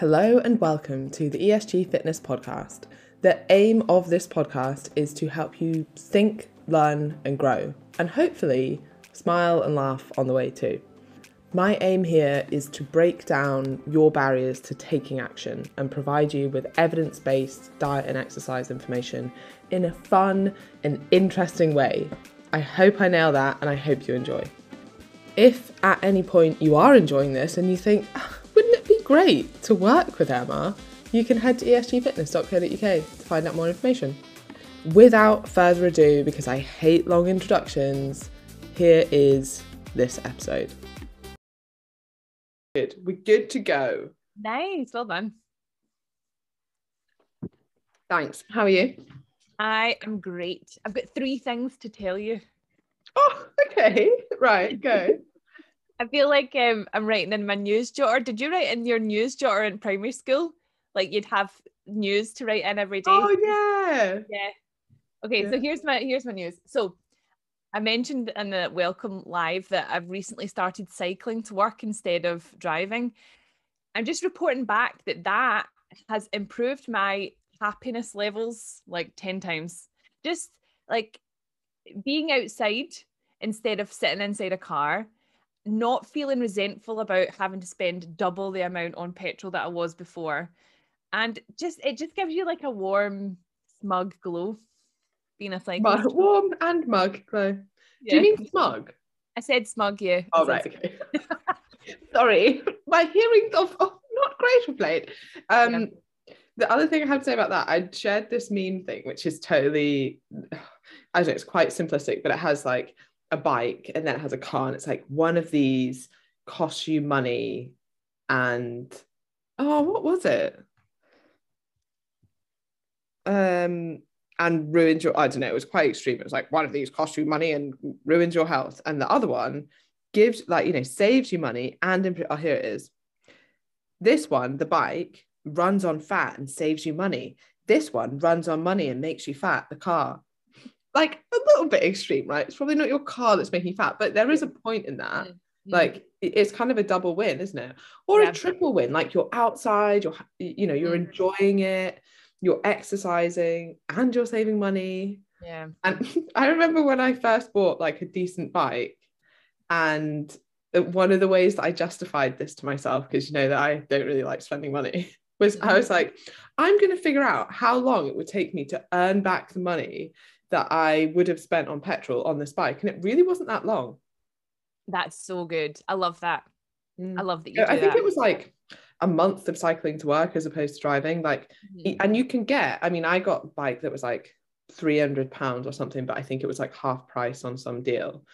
Hello and welcome to the ESG Fitness Podcast. The aim of this podcast is to help you think, learn, and grow, and hopefully smile and laugh on the way too. My aim here is to break down your barriers to taking action and provide you with evidence based diet and exercise information in a fun and interesting way. I hope I nail that and I hope you enjoy. If at any point you are enjoying this and you think, ah, great to work with Emma, you can head to esgfitness.co.uk to find out more information. Without further ado, because I hate long introductions, here is this episode. Good. We're good to go. Nice, well done. Thanks. How are you? I am great. I've got three things to tell you. Oh, okay. Right, go. I feel like um, I'm writing in my news jotter. Did you write in your news jotter in primary school? Like you'd have news to write in every day. Oh yeah. Yeah. Okay, Yeah. so here's my here's my news. So I mentioned in the welcome live that I've recently started cycling to work instead of driving. I'm just reporting back that that has improved my happiness levels like 10 times. Just like being outside instead of sitting inside a car, not feeling resentful about having to spend double the amount on petrol that I was before. And just it just gives you like a warm, smug glow being a cyclist. Warm and mug glow. Do you mean smug? I said smug, yeah. I Oh right, okay. Sorry, my hearing of oh, not great of late. Um, the other thing I have to say about that, I shared this meme thing, which is totally, I don't know, it's quite simplistic, but it has like a bike and then it has a car, and it's like one of these costs you money, and oh, what was it? Um, and ruins your, I don't know, it was quite extreme. It was like one of these costs you money and ruins your health, and the other one gives like you know saves you money and imp- oh here it is this one the bike runs on fat and saves you money this one runs on money and makes you fat the car like a little bit extreme right? It's probably not your car that's making you fat but there is a point in that. Like it's kind of a double win isn't it? Or Yeah. a triple win like you're outside you're you know you're Mm. enjoying it you're exercising and you're saving money. Yeah. and I remember when I first bought like a decent bike, and one of the ways that I justified this to myself, because you know that I don't really like spending money, was I was like, I'm going to figure out how long it would take me to earn back the money that I would have spent on petrol on this bike. And it really wasn't that long. That's so good. I love that. Mm. I love that you do I think that. it was like a month of cycling to work as opposed to driving. Like, Mhm. and you can get, I mean, I got a bike that was like 300 pounds or something, but I think it was like half price on some deal.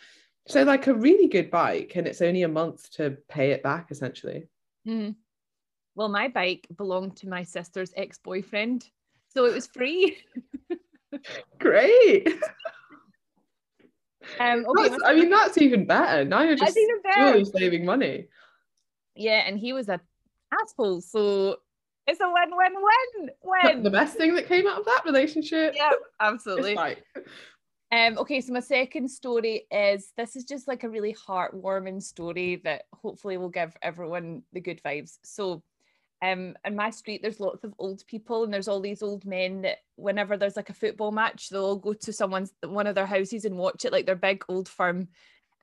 So, like, a really good bike, and it's only a month to pay it back essentially. Mhm. Well, my bike belonged to my sister's ex-boyfriend, so it was free. Great. Um, okay, I mean, that's even better. Now you're just purely saving money. yeah, and he was a asshole, so it's a win-win-win. Win. The best thing that came out of that relationship. yeah, absolutely. like, Um, okay, so my second story is this is just like a really heartwarming story that hopefully will give everyone the good vibes. So, um, in my street, there's lots of old people, and there's all these old men that whenever there's like a football match, they'll all go to someone's one of their houses and watch it. Like they're big old firm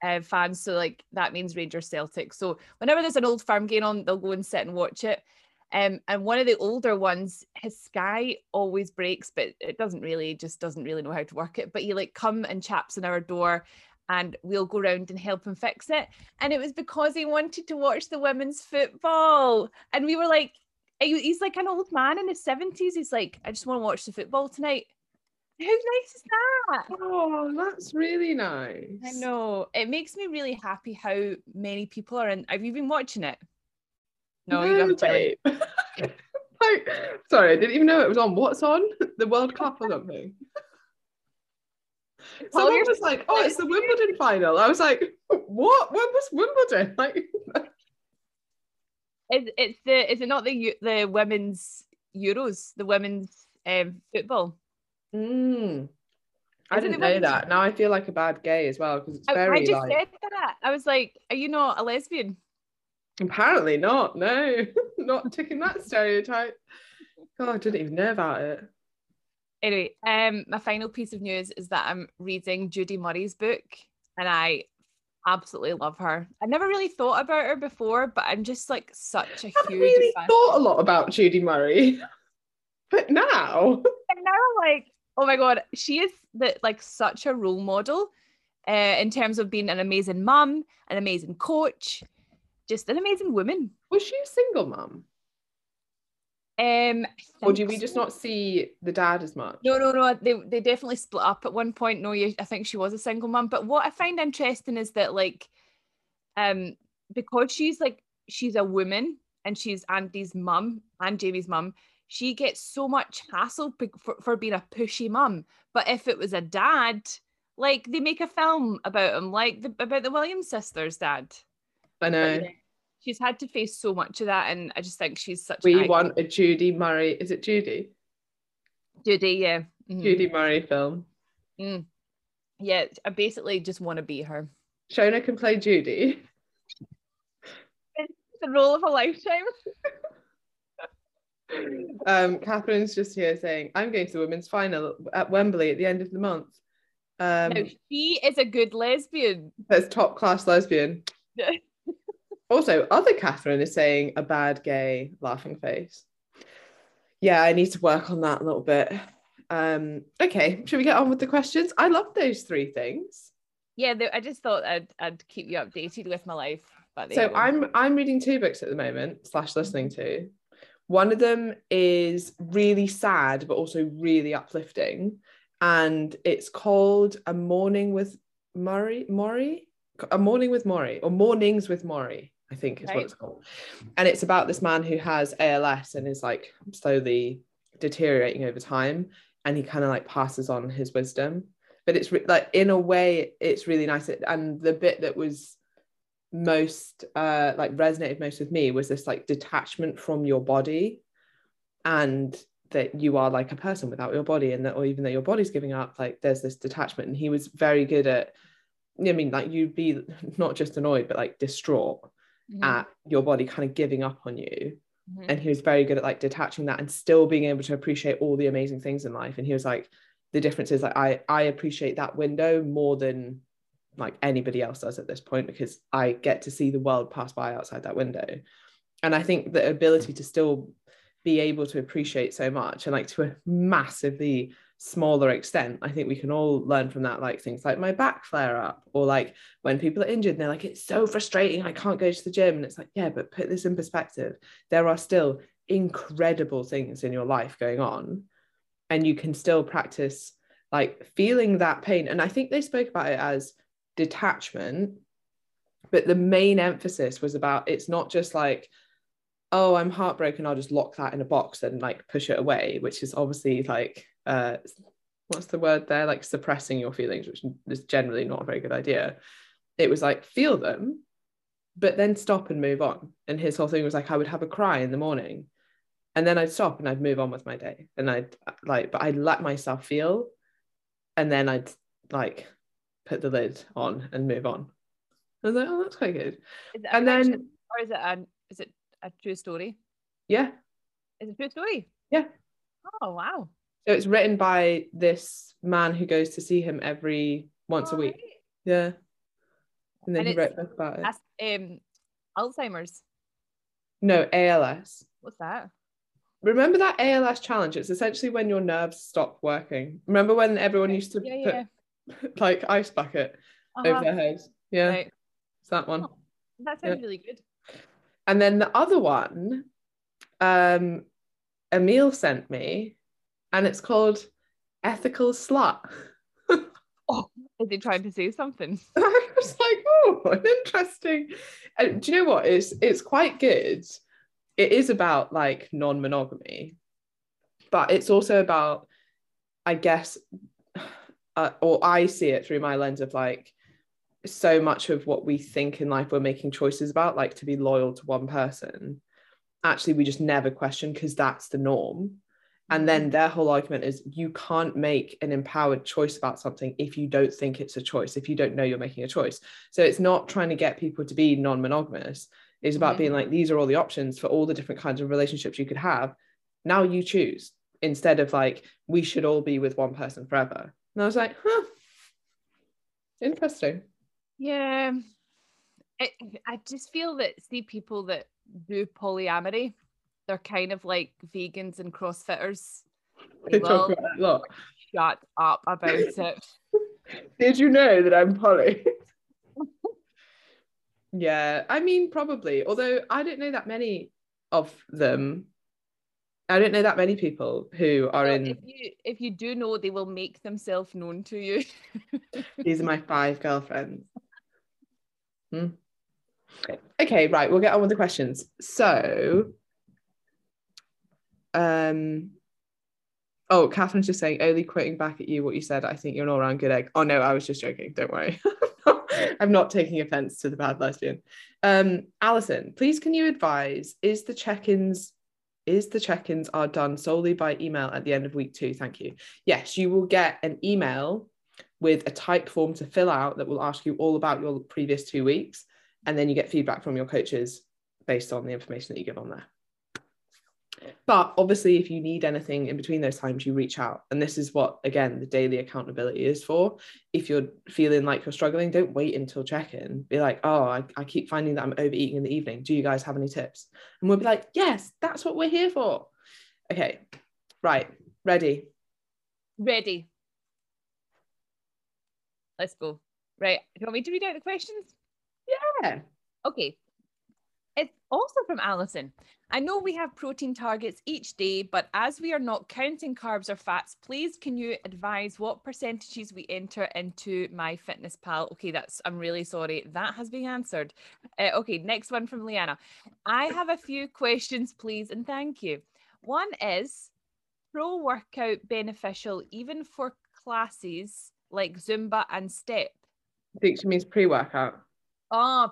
uh, fans, so like that means Rangers Celtic. So whenever there's an old firm game on, they'll go and sit and watch it. Um, and one of the older ones, his sky always breaks, but it doesn't really, just doesn't really know how to work it. But he like come and chaps on our door and we'll go round and help him fix it. And it was because he wanted to watch the women's football. And we were like, he's like an old man in his 70s. He's like, I just want to watch the football tonight. How nice is that? oh, that's really nice. I know. It makes me really happy how many people are in. Have you been watching it? No, you don't. babe. like, sorry, I didn't even know it was on. What's on? The World Cup or something. Someone your- was like, "Oh, it's the Wimbledon final." I was like, "What? When was Wimbledon?" Like, Is it's the is it not the the women's Euros, the women's um, football? mm. I Is it didn't know that. Now I feel like a bad gay as well because it's I, I just like. said that. I was like, "Are you not a lesbian?" Apparently not. No, not ticking that stereotype. God, I didn't even know about it. Anyway, um, my final piece of news is that I'm reading Judy Murray's book, and I absolutely love her. I never really thought about her before, but I'm just like such a I huge really fan. thought a lot about Judy Murray, but now And now I'm like, oh my god, she is the like such a role model uh, in terms of being an amazing mum, an amazing coach, just an amazing woman. was she a single mum, Um, or do we just not see the dad as much? No, no, no. They they definitely split up at one point. No, you, I think she was a single mum. But what I find interesting is that like, um, because she's like she's a woman and she's Andy's mum and Jamie's mum, she gets so much hassle for, for being a pushy mum. But if it was a dad, like they make a film about him, like the, about the Williams sisters' dad. I But, know. yeah, she's had to face so much of that, and I just think she's such. We an want a Judy Murray. Is it Judy? Judy, yeah, mhm. Judy Murray film. Mm. Yeah, I basically just want to be her. Shona can play Judy. The role of a lifetime. Um, Catherine's just here saying, I'm going to the women's final at Wembley at the end of the month. Um, no, she is a good lesbian. That's top class lesbian. Also, other Catherine is saying a bad gay laughing face. Yeah, I need to work on that a little bit. Um, okay, should we get on with the questions? I love those three things. Yeah, I just thought I'd, I'd keep you updated with my life. But So. I'm I'm reading two books at the moment, slash listening to. One of them is really sad, but also really uplifting. And it's called A Morning with Murray, Morrie? A Morning with Morrie, or Mornings with Morrie, I think is what it's called. And it's about this man who has ALS and is like slowly deteriorating over time. And he kind of like passes on his wisdom. But it's re- like, in a way, it's really nice. And the bit that was most uh like resonated most with me was this like detachment from your body and that you are like a person without your body and that or even though your body's giving up like there's this detachment and he was very good at I mean like you'd be not just annoyed but like distraught Mhm, at your body kind of giving up on you. Mhm. and he was very good at like detaching that and still being able to appreciate all the amazing things in life. And he was like the difference is like I I appreciate that window more than like anybody else does at this point because I get to see the world pass by outside that window. And I think the ability to still be able to appreciate so much and like to massively smaller extent I think we can all learn from that like things like my back flare up or like when people are injured and they're like it's so frustrating I can't go to the gym. And it's like yeah but put this in perspective there are still incredible things in your life going on and you can still practice like feeling that pain. And I think they spoke about it as detachment but the main emphasis was about it's not just like oh i'm heartbroken i'll just lock that in a box and like push it away which is obviously like uh what's the word there like suppressing your feelings which is generally not a very good idea it was like feel them but then stop and move on and his whole thing was like i would have a cry in the morning and then i'd stop and i'd move on with my day and i'd like but i'd let myself feel and then i'd like put the lid on and move on i was like oh that's quite good and then- or is it a is it a true story? yeah Is it a true story? Yeah. Oh wow. So it's written by this man who goes to see him every once a Oh, week. right. Yeah. And then And he wrote a book about it. That's um Alzheimer's. No, ALS. What's that? Remember that ALS challenge? It's essentially when your nerves stop working. Remember when everyone used to Yeah, yeah. put like ice bucket over Uh-huh. their heads? Yeah, Right. it's that one. Oh, that sounds really good. And then the other one, um, Emil sent me, and it's called Ethical Slut. Oh, is he trying to say something? I was like, oh, an interesting. And do you know what? It's it's quite good. It is about like non-monogamy, but it's also about, I guess, uh, or I see it through my lens of like so much of what we think in life we're making choices about, like to be loyal to one person. Actually, we just never question because that's the norm. And then mm-hmm. their whole argument is you can't make an empowered choice about something if you don't think it's a choice, if you don't know you're making a choice. So it's not trying to get people to be non monogamous. It's about being mm-hmm. like, these are all the options for all the different kinds of relationships you could have. Now you choose instead of like, we should all be with one person forever. And I was like, huh, interesting. Yeah. I, I just feel that see people that do polyamory, they're kind of like vegans and crossfitters. They They talk about that a lot. shut up about it. Did you know that I'm poly? yeah, I mean, probably. Although I don't know that many of them. I don't know that many people who are Well, in. if you if you do know, they will make themselves known to you. These are my five girlfriends. Hmm. Okay, right. We'll get on with the questions. So, um, oh, Catherine's just saying, only quoting back at you what you said. I think you're an all-round good egg. Oh no, I was just joking. Don't worry. I'm not taking offense to the bad lesbian. Um, Alison, please can you advise? Is the check-ins is the check-ins are done solely by email at the end of week two? Thank you. Yes, you will get an email with a Typeform to fill out that will ask you all about your previous two weeks. And then you get feedback from your coaches based on the information that you give on there. But obviously, if you need anything in between those times, you reach out. And this is what, again, the daily accountability is for. If you're feeling like you're struggling, don't wait until check in. Be like, oh, I, I keep finding that I'm overeating in the evening. Do you guys have any tips? And we'll be like, yes, that's what we're here for. Okay, right, ready. Ready. Let's go. Right. Do you want me to read out the questions? Yeah. Okay. It's also from Alison. I know we have protein targets each day, but as we are not counting carbs or fats, please can you advise what percentages we enter into my fitness pal? Okay, that's I'm really sorry. That has been answered. Uh, okay, next one from Leanna. I have a few questions, please, and thank you. One is pro workout beneficial even for classes like Zumba and step? I think she means pre-workout. Oh,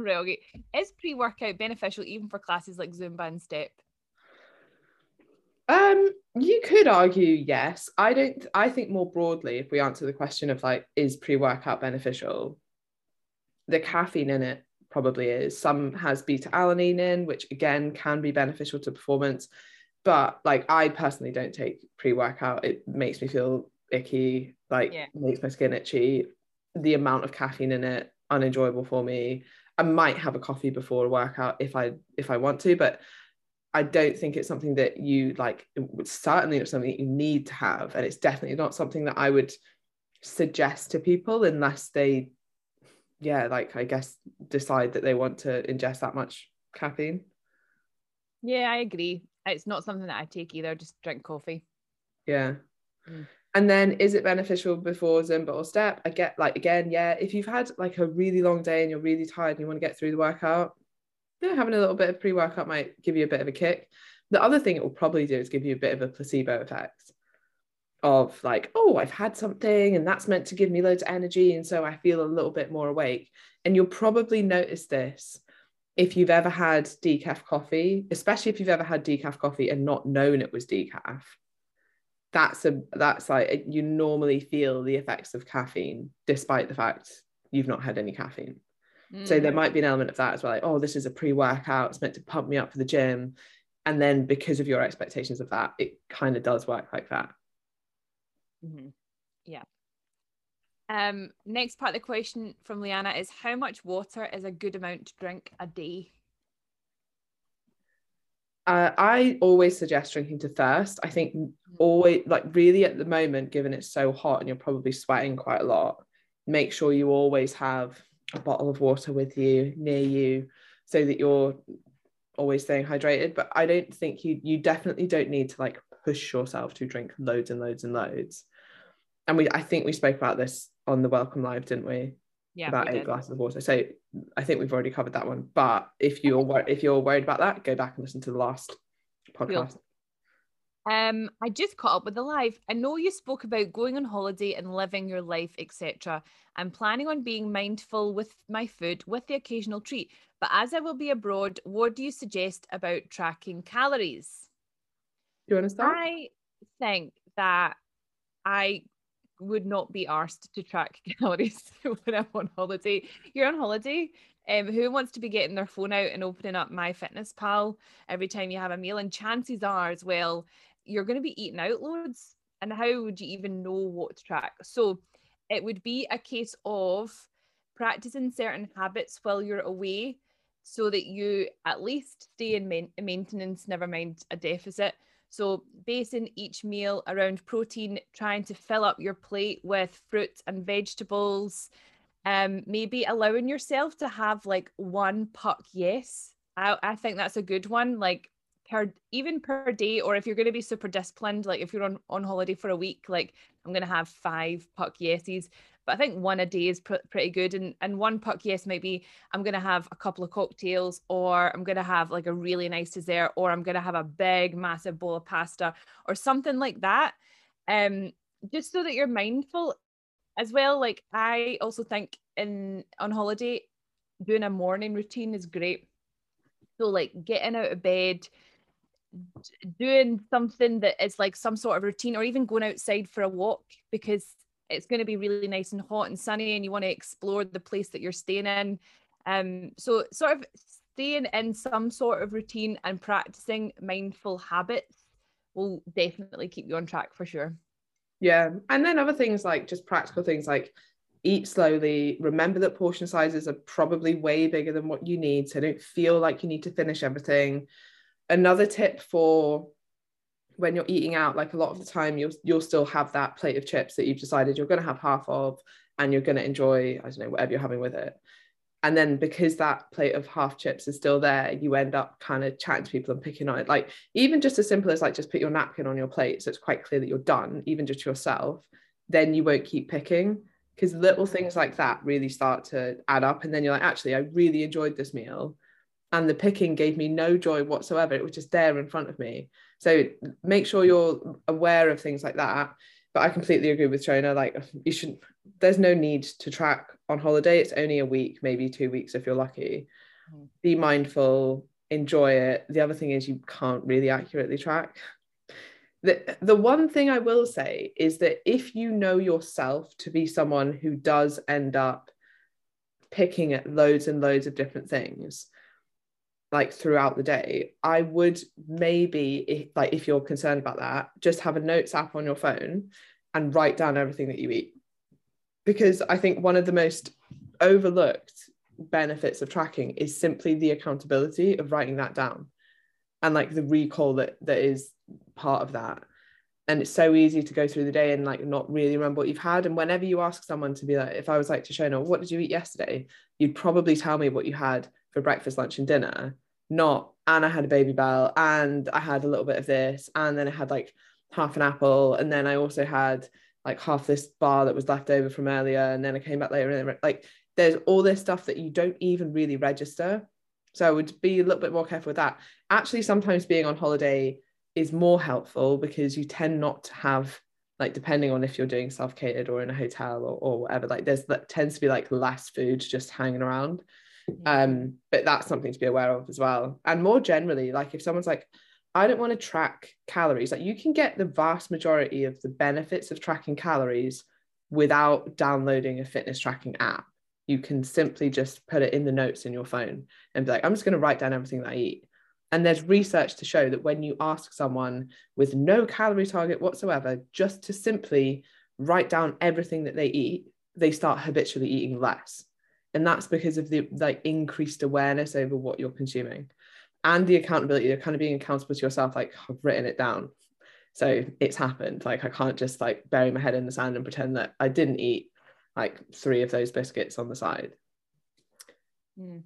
Okay. Is pre workout beneficial even for classes like Zumba and Step? Um, you could argue yes. I don't. I think more broadly, if we answer the question of like, is pre-workout beneficial? The caffeine in it probably is. Some has beta alanine in, which again can be beneficial to performance. But like, I personally don't take pre-workout. It makes me feel icky. Like, Yeah. makes my skin itchy. The amount of caffeine in it unenjoyable for me. I might have a coffee before a workout if I if I want to, but I don't think it's something that you like. It's certainly not something that you need to have, and it's definitely not something that I would suggest to people unless they, yeah, like I guess decide that they want to ingest that much caffeine. Yeah, I agree. It's not something that I take either. Just drink coffee. Yeah. Mm. And then is it beneficial before Zumba or step? I get like again, yeah. If you've had like a really long day and you're really tired and you want to get through the workout, yeah, having a little bit of pre-workout might give you a bit of a kick. The other thing it will probably do is give you a bit of a placebo effect of like, oh, I've had something and that's meant to give me loads of energy. And so I feel a little bit more awake. And you'll probably notice this if you've ever had decaf coffee, especially if you've ever had decaf coffee and not known it was decaf that's a that's like you normally feel the effects of caffeine despite the fact you've not had any caffeine so Mm. there might be an element of that as well like oh this is a pre-workout it's meant to pump me up for the gym and then because of your expectations of that it kind of does work like that Mhm. Yeah. Um, next part of the question from Leanna is how much water is a good amount to drink a day? Uh, i always suggest drinking to thirst i think always like really at the moment given it's so hot and you're probably sweating quite a lot make sure you always have a bottle of water with you near you so that you're always staying hydrated. But i don't think you you definitely don't need to like push yourself to drink loads and loads and loads. And we i think we spoke about this on the welcome live didn't we Yeah, about eight did. glasses of water so i think we've already covered that one but if you're wor- if you're worried about that go back and listen to the last podcast Um, I just caught up with the live. I know you spoke about going on holiday and living your life, etc. I'm planning on being mindful with my food with the occasional treat. But as I will be abroad, what do you suggest about tracking calories? do you want to start I think that I would not be asked to track calories when I'm on holiday. You're on holiday. Um, who wants to be getting their phone out and opening up My Fitness Pal every time you have a meal? And chances are, as well, you're going to be eating out loads. And how would you even know what to track? So it would be a case of practicing certain habits while you're away so that you at least stay in main- maintenance, never mind a deficit. So, basing each meal around protein, trying to fill up your plate with fruit and vegetables, um, maybe allowing yourself to have like one puck yes. I, I think that's a good one. Like per even per day, or if you're going to be super disciplined, like if you're on, on holiday for a week, like I'm going to have five puck yeses but I think one a day is pr- pretty good. And and one puck yes might be I'm gonna have a couple of cocktails, or I'm gonna have like a really nice dessert, or I'm gonna have a big massive bowl of pasta, or something like that. Um, just so that you're mindful as well. Like I also think in on holiday, doing a morning routine is great. So like getting out of bed, doing something that is like some sort of routine, or even going outside for a walk because it's going to be really nice and hot and sunny and you want to explore the place that you're staying in. Um so sort of staying in some sort of routine and practicing mindful habits will definitely keep you on track for sure. Yeah and then other things like just practical things like eat slowly remember that portion sizes are probably way bigger than what you need so don't feel like you need to finish everything. Another tip for when you're eating out like a lot of the time you'll you'll still have that plate of chips that you've decided you're going to have half of and you're going to enjoy i don't know whatever you're having with it. And then because that plate of half chips is still there you end up kind of chatting to people and picking on it. Like even just as simple as like just put your napkin on your plate so it's quite clear that you're done even just yourself then you won't keep picking. Because little things like that really start to add up and then you're like actually i really enjoyed this meal. And the picking gave me no joy whatsoever. It was just there in front of me so make sure you're aware of things like that. But I completely agree with Shona. Like you should there's no need to track on holiday. It's only a week, maybe two weeks if you're lucky. Mm. Be mindful, enjoy it. The other thing is you can't really accurately track. The, the one thing I will say is that if you know yourself to be someone who does end up picking at loads and loads of different things, like throughout the day i would maybe if, like if you're concerned about that just have a notes app on your phone and write down everything that you eat. Because i think one of the most overlooked benefits of tracking is simply the accountability of writing that down and like the recall that that is part of that. And it's so easy to go through the day and like not really remember what you've had. And whenever you ask someone to be like if i was like to Shona what did you eat yesterday? you'd probably tell me what you had for breakfast, lunch, and dinner, not and I had a Babybel and I had a little bit of this and then I had like half an apple and then I also had like half this bar that was left over from earlier and then I came back later and like there's all this stuff that you don't even really register. So I would be a little bit more careful with that. Actually, sometimes being on holiday is more helpful because you tend not to have like depending on if you're doing self-catered or in a hotel or, or whatever like there's that tends to be like less food just hanging around um but that's something to be aware of as well. And more generally like if someone's like i don't want to track calories like you can get the vast majority of the benefits of tracking calories without downloading a fitness tracking app. You can simply just put it in the notes in your phone and be like i'm just going to write down everything that i eat. And there's research to show that when you ask someone with no calorie target whatsoever just to simply write down everything that they eat they start habitually eating less and that's because of the like increased awareness over what you're consuming and the accountability you're kind of being accountable to yourself like i've written it down. So it's happened. Like i can't just like bury my head in the sand and pretend that i didn't eat like three of those biscuits on the side. Mm.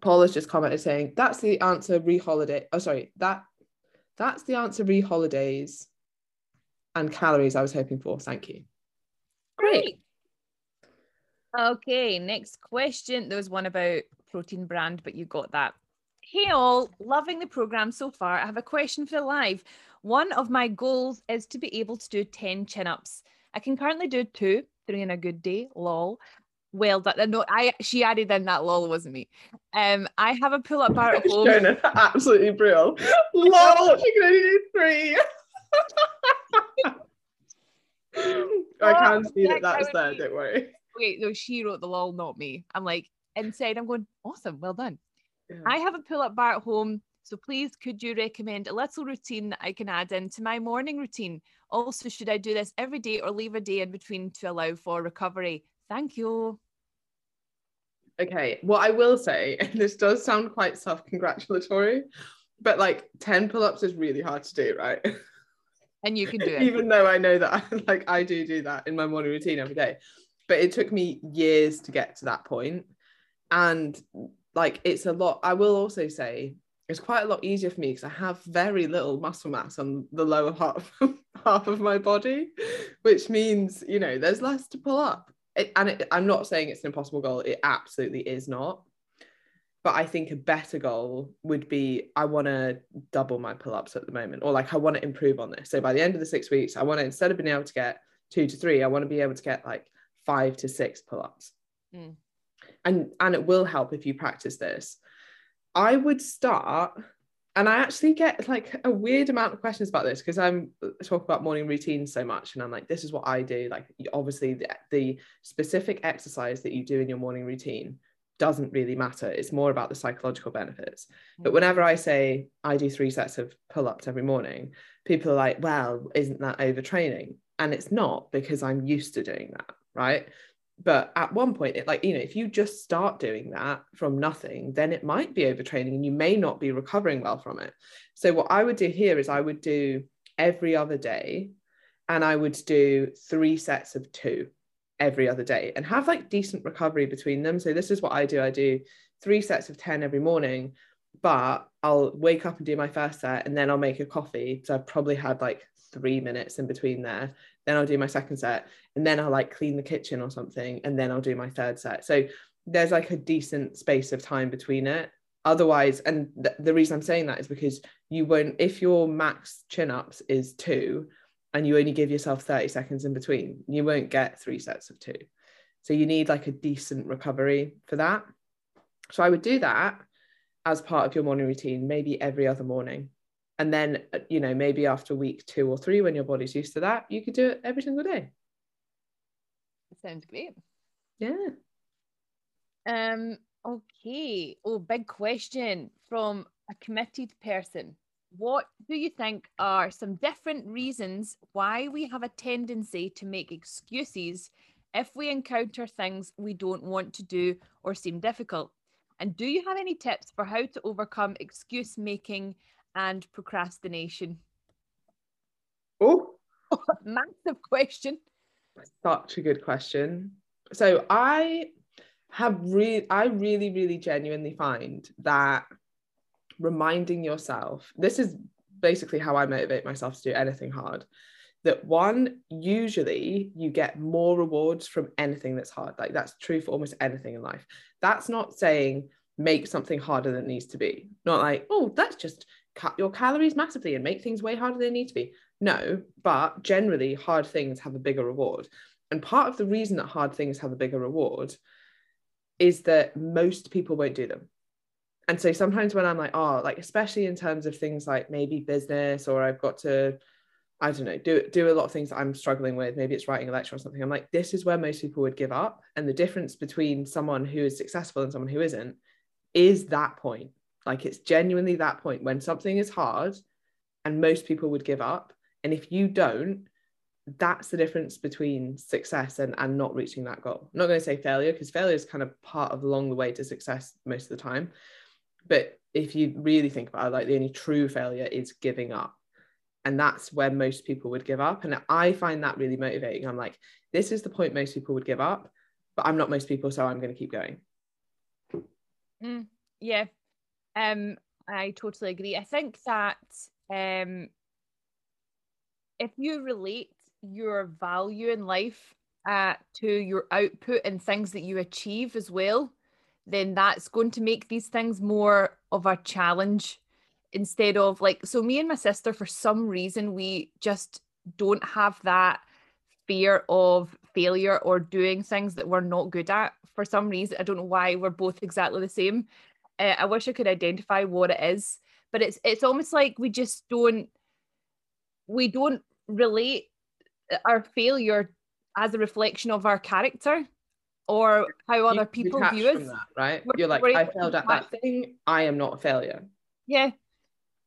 paul has just commented saying that's the answer re-holiday oh sorry that that's the answer re-holidays and calories i was hoping for. Thank you. Great Okay, next question. There was one about protein brand, but you got that. Hey all, loving the program so far. I have a question for the live. One of my goals is to be able to do 10 chin ups. I can currently do two, three in a good day, lol. Well, that no, I she added in that lol wasn't me. Um, I have a pull up bar at home. Shona, absolutely brutal. lol, you can only do three. I can see that that's there. Don't worry okay, no, she wrote the lol, not me. I'm like, inside, I'm going, awesome, well done. Yeah. I have a pull up bar at home. So please, could you recommend a little routine that I can add into my morning routine? Also, should I do this every day or leave a day in between to allow for recovery? Thank you. Okay, what I will say, and this does sound quite self congratulatory, but like 10 pull ups is really hard to do, right? And you can do it. Even though I know that like I do do that in my morning routine every day. But it took me years to get to that point. And like it's a lot. I will also say it's quite a lot easier for me because I have very little muscle mass on the lower half half of my body, which means you know there's less to pull up. It, and it, I'm not saying it's an impossible goal. It absolutely is not. But I think a better goal would be I want to double my pull ups at the moment, or like I want to improve on this. So by the end of the six weeks, I want to instead of being able to get two to three, I want to be able to get like five to six pull ups. Mm. And and it will help if you practice this. I would start, and I actually get like a weird amount of questions about this because I'm talking about morning routines so much, and I'm like, this is what I do. Like, obviously, the, the specific exercise that you do in your morning routine doesn't really matter. It's more about the psychological benefits. But Mm. whenever I say I do three sets of pull ups every morning, people are like, well, isn't that overtraining? And it's not because I'm used to doing that, right? But at one point, it like, you know, if you just start doing that from nothing, then it might be overtraining and you may not be recovering well from it. So, what I would do here is I would do every other day and I would do three sets of two every other day and have like decent recovery between them. So this is what I do. I do three sets of 10 every morning, but I'll wake up and do my first set and then I'll make a coffee. So I've probably had like three minutes in between there. Then I'll do my second set and then I'll like clean the kitchen or something. And then I'll do my third set. So there's like a decent space of time between it. Otherwise, and th- the reason I'm saying that is because you won't, if your max chin ups is two, and you only give yourself 30 seconds in between, you won't get three sets of two. So you need like a decent recovery for that. So I would do that as part of your morning routine, maybe every other morning. And then, uh, you know, maybe after week two or three, when your body's used to that, you could do it every single day. Sounds great. Yeah. Um, okay. Oh, big question from a committed person. What do you think are some different reasons why we have a tendency to make excuses if we encounter things we don't want to do or seem difficult? And do you have any tips for how to overcome excuse making and procrastination? Oh, Massive question. Such a good question. So I have really, I really, really genuinely find that reminding yourself, this is basically how I motivate myself to do anything hard. That one, usually you get more rewards from anything that's hard. Like that's true for almost anything in life. That's not saying make something harder than it needs to be. Not like, oh, that's just cut your calories massively and make things way harder than they need to be. No, but generally hard things have a bigger reward. And part of the reason that hard things have a bigger reward is that most people won't do them. And so sometimes when I'm like, oh, like especially in terms of things like maybe business or I've got to, I don't know, do do a lot of things that I'm struggling with. Maybe it's writing a lecture or something. I'm like, this is where most people would give up. And the difference between someone who is successful and someone who isn't is that point. Like it's genuinely that point when something is hard and most people would give up. And if you don't, that's the difference between success and, and not reaching that goal. I'm not going to say failure because failure is kind of part of along the way to success most of the time. But if you really think about it, like the only true failure is giving up. And that's where most people would give up. And I find that really motivating. I'm like, this is the point most people would give up, but I'm not most people, so I'm going to keep going. Mm, yeah, um, I totally agree. I think that um, if you relate your value in life uh, to your output and things that you achieve as well, then that's going to make these things more of a challenge instead of like. So, me and my sister, for some reason, we just don't have that fear of failure or doing things that we're not good at for some reason. I don't know why we're both exactly the same. Uh, I wish I could identify what it is, but it's it's almost like we just don't we don't relate our failure as a reflection of our character. or how other people view us. that, right? We're- You're like, I failed at that thing. I am not a failure. Yeah.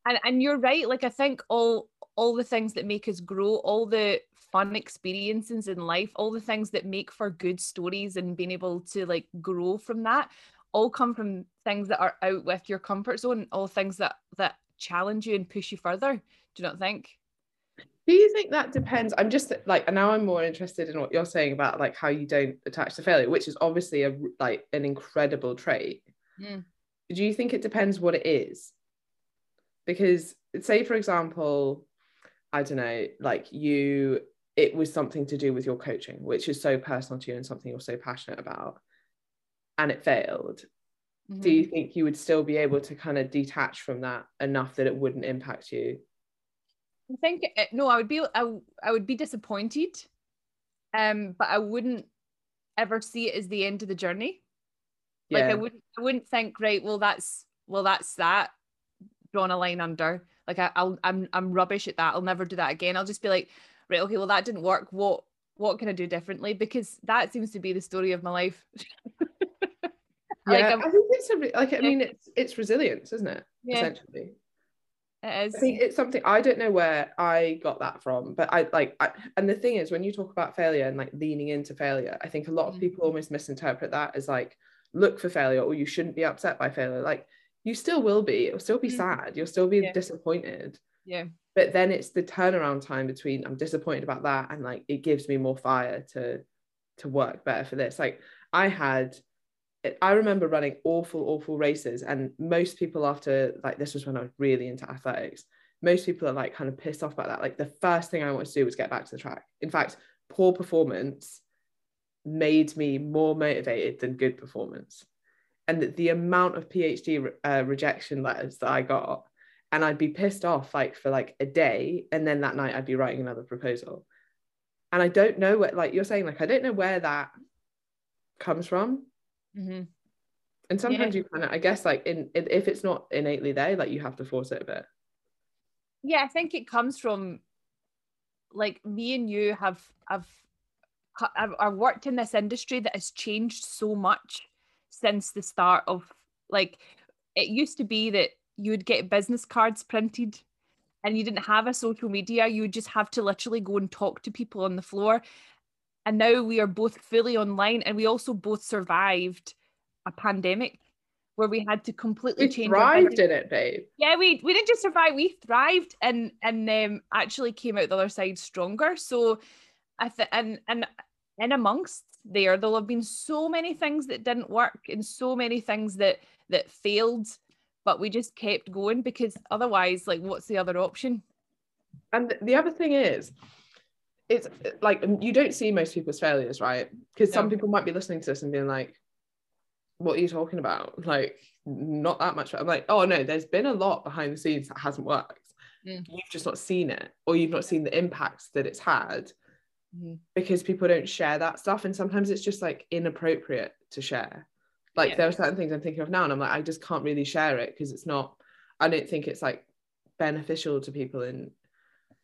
And and you're right. Like I think all all the things that make us grow, all the fun experiences in life, all the things that make for good stories and being able to like grow from that all come from things that are out with your comfort zone, all things that that challenge you and push you further. Do you not think? Do you think that depends? I'm just like now I'm more interested in what you're saying about like how you don't attach to failure, which is obviously a like an incredible trait. Mm. Do you think it depends what it is? Because say for example, I don't know, like you it was something to do with your coaching, which is so personal to you and something you're so passionate about, and it failed. Do Mhm. you think you would still be able to kind of detach from that enough that it wouldn't impact you? I think no, I would be I, I would be disappointed, um, but I wouldn't ever see it as the end of the journey. Yeah. Like I wouldn't I wouldn't think right. Well, that's well that's that drawn a line under. Like I, I'll I'm I'm rubbish at that. I'll never do that again. I'll just be like, right, okay, well that didn't work. What what can I do differently? Because that seems to be the story of my life. like yeah, I'm- I think it's a re- like I mean it's it's resilience, isn't it? Yeah. Essentially, it I think it's something I don't know where I got that from, but I like I, and the thing is when you talk about failure and like leaning into failure, I think a lot of Mm. people almost misinterpret that as like look for failure or you shouldn't be upset by failure. Like you still will be, it'll still be Mm. sad, you'll still be Yeah. disappointed. Yeah. But then it's the turnaround time between I'm disappointed about that and like it gives me more fire to to work better for this. Like I had I remember running awful, awful races, and most people after like this was when I was really into athletics. Most people are like kind of pissed off about that. Like the first thing I wanted to do was get back to the track. In fact, poor performance made me more motivated than good performance. And the, the amount of PhD uh, rejection letters that I got, and I'd be pissed off like for like a day, and then that night I'd be writing another proposal. And I don't know what, like you're saying, like I don't know where that comes from hmm and sometimes you kind of i guess like in if if it's not innately there like you have to force it a bit. Yeah, I think it comes from like me and you have have I've, I've worked in this industry that has changed so much since the start of like it used to be that you would get business cards printed and you didn't have a social media. You would just have to literally go and talk to people on the floor and now we are both fully online and we also both survived a pandemic where we had to completely we change thrived in it babe. Yeah we we didn't just survive we thrived and and um actually came out the other side stronger. So i think and and in amongst there there'll have been so many things that didn't work and so many things that that failed but we just kept going because otherwise like what's the other option? And the other thing is it's like you don't see most people's failures right because some No. people might be listening to this and being like what are you talking about like not that much i'm like oh no there's been a lot behind the scenes that hasn't worked Mm. you've just not seen it or you've not seen the impacts that it's had Mhm. because people don't share that stuff and sometimes it's just like inappropriate to share like Yeah. there are certain things i'm thinking of now and i'm like i just can't really share it because it's not i don't think it's like beneficial to people and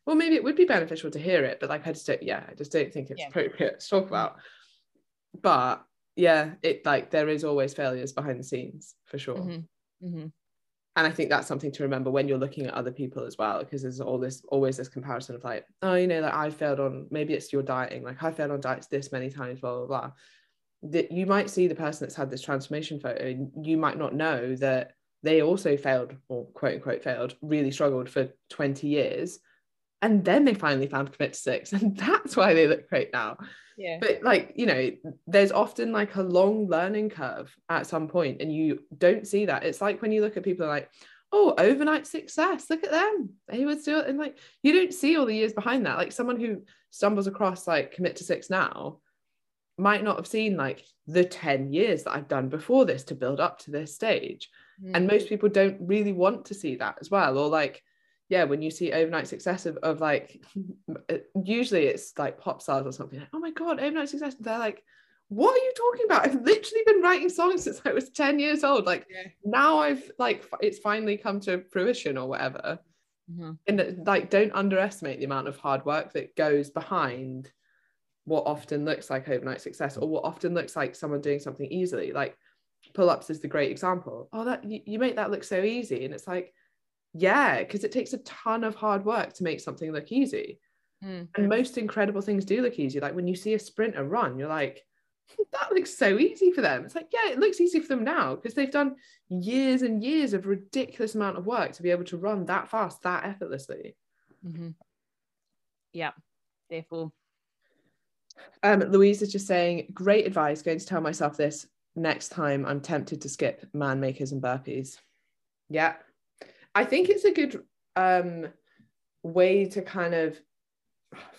well maybe it would be beneficial to hear it but like i just don't yeah i just don't think it's Yeah. appropriate to talk about but yeah it like there is always failures behind the scenes for sure Mhm. Mhm. and I think that's something to remember when you're looking at other people as well, because there's all this always this comparison of like, oh, you know, like I failed on maybe it's your dieting, like I failed on diets this many times, blah blah blah. That you might see the person that's had this transformation photo, and you might not know that they also failed or quote unquote failed, really struggled for 20 years, and then they finally found commit to six, and that's why they look great now. Yeah. But like you know there's often like a long learning curve at some point and you don't see that. It's like when you look at people like oh overnight success look at them. They would do it and like you don't see all the years behind that. Like someone who stumbles across like commit to six now might not have seen like the 10 years that i've done before this to build up to this stage. And mm. most people don't really want to see that as well or like yeah when you see overnight success of, of like usually it's like pop stars or something like oh my god overnight success they're like what are you talking about i've literally been writing songs since i was 10 years old like Yeah. now i've like it's finally come to fruition or whatever Mhm. and like don't underestimate the amount of hard work that goes behind what often looks like overnight success or what often looks like someone doing something easily like pull-ups is the great example oh that you, you make that look so easy and it's like yeah because it takes a ton of hard work to make something look easy Mm. and most incredible things do look easy like when you see a sprinter run you're like that looks so easy for them it's like yeah it looks easy for them now because they've done years and years of ridiculous amount of work to be able to run that fast that effortlessly Mm-hmm. Yeah, therefore. Um, Louise is just saying, great advice. Going to tell myself this next time I'm tempted to skip man makers and burpees. Yeah. I think it's a good um, way to kind of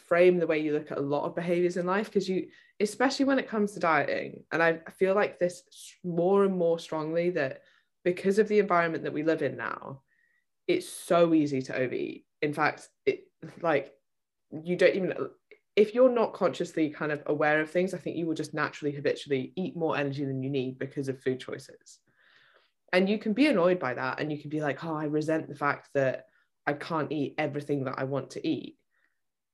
frame the way you look at a lot of behaviors in life because you, especially when it comes to dieting, and I feel like this more and more strongly that because of the environment that we live in now, it's so easy to overeat. In fact, it like you don't even if you're not consciously kind of aware of things, I think you will just naturally habitually eat more energy than you need because of food choices. And you can be annoyed by that and you can be like, oh, I resent the fact that I can't eat everything that I want to eat.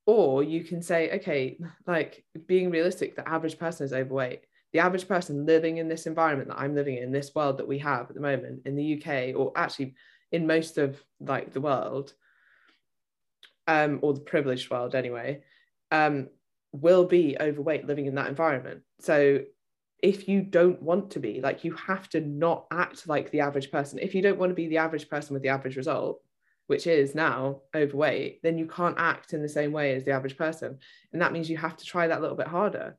Or you can say, okay, like being realistic, the average person is overweight. The average person living in this environment that I'm living in, this world that we have at the moment in the UK, or actually in most of like the world, um, or the privileged world anyway, um, will be overweight living in that environment. So if you don't want to be, like you have to not act like the average person. If you don't want to be the average person with the average result, which is now overweight, then you can't act in the same way as the average person. And that means you have to try that a little bit harder.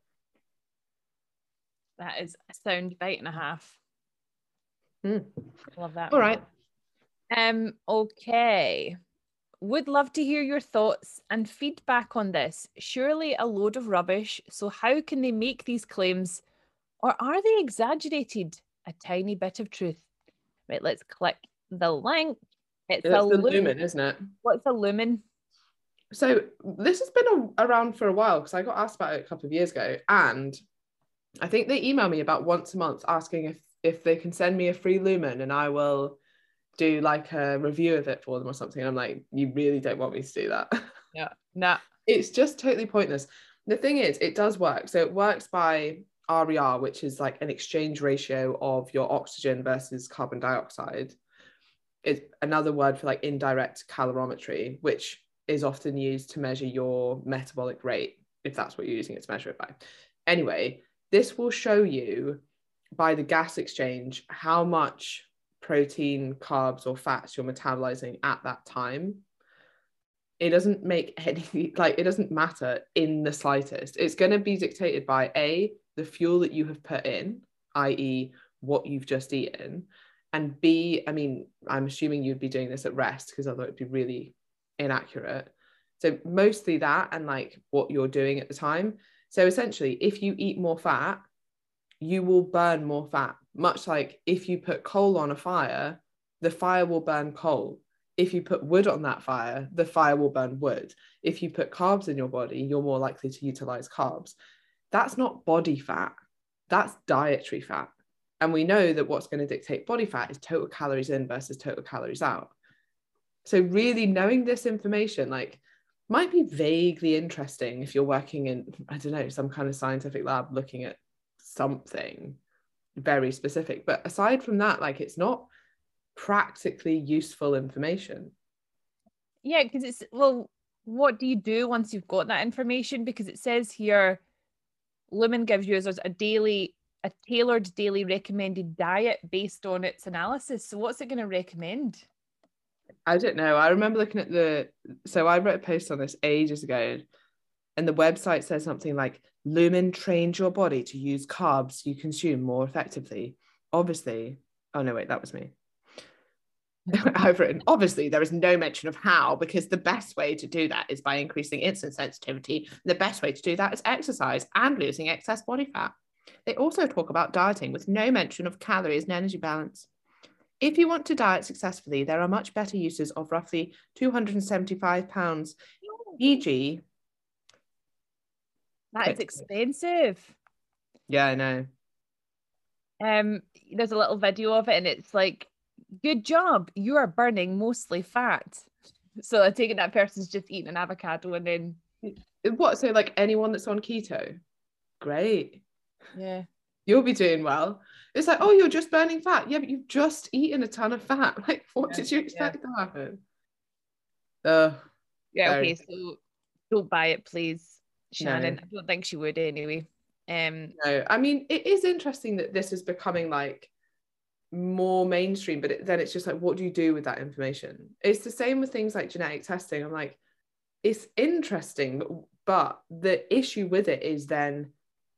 That is a sound bite and a half. Mm. Love that. All right. Um, okay. Would love to hear your thoughts and feedback on this. Surely a load of rubbish. So, how can they make these claims? Or are they exaggerated? A tiny bit of truth. Right, let's click the link. It's, It's a lumen. lumen, isn't it? What's a lumen? So this has been a- around for a while because I got asked about it a couple of years ago, and I think they email me about once a month asking if if they can send me a free lumen and I will do like a review of it for them or something. And I'm like, you really don't want me to do that. Yeah. Nah. it's just totally pointless. The thing is, it does work. So it works by RER, which is like an exchange ratio of your oxygen versus carbon dioxide. is another word for like indirect calorimetry, which is often used to measure your metabolic rate, if that's what you're using it to measure it by. Anyway, this will show you by the gas exchange how much protein, carbs, or fats you're metabolizing at that time it doesn't make any like it doesn't matter in the slightest it's going to be dictated by a the fuel that you have put in i.e what you've just eaten and b i mean i'm assuming you'd be doing this at rest because otherwise it'd be really inaccurate so mostly that and like what you're doing at the time so essentially if you eat more fat you will burn more fat much like if you put coal on a fire the fire will burn coal if you put wood on that fire, the fire will burn wood. If you put carbs in your body, you're more likely to utilize carbs. That's not body fat, that's dietary fat. And we know that what's going to dictate body fat is total calories in versus total calories out. So, really knowing this information, like, might be vaguely interesting if you're working in, I don't know, some kind of scientific lab looking at something very specific. But aside from that, like, it's not practically useful information. Yeah, because it's well, what do you do once you've got that information? Because it says here, Lumen gives users a daily, a tailored daily recommended diet based on its analysis. So what's it going to recommend? I don't know. I remember looking at the so I wrote a post on this ages ago, and the website says something like Lumen trains your body to use carbs you consume more effectively. Obviously, oh no, wait, that was me. I've written, obviously, there is no mention of how, because the best way to do that is by increasing insulin sensitivity. The best way to do that is exercise and losing excess body fat. They also talk about dieting with no mention of calories and energy balance. If you want to diet successfully, there are much better uses of roughly 275 pounds, e.g., That is expensive. yeah, I know. Um, there's a little video of it, and it's like, "Good job, you are burning mostly fat." So I take it that person's just eating an avocado and then what? So like anyone that's on keto, great. Yeah. You'll be doing well. It's like, oh, you're just burning fat. Yeah, but you've just eaten a ton of fat. Like, what Yeah, did you expect to happen? Uh, Yeah, okay, so don't buy it, please, Shannon. I don't think she would anyway. Um, no, I mean, it is interesting that this is becoming like more mainstream, but it, then it's just like, what do you do with that information? It's the same with things like genetic testing. I'm like, it's interesting, but, the issue with it is then,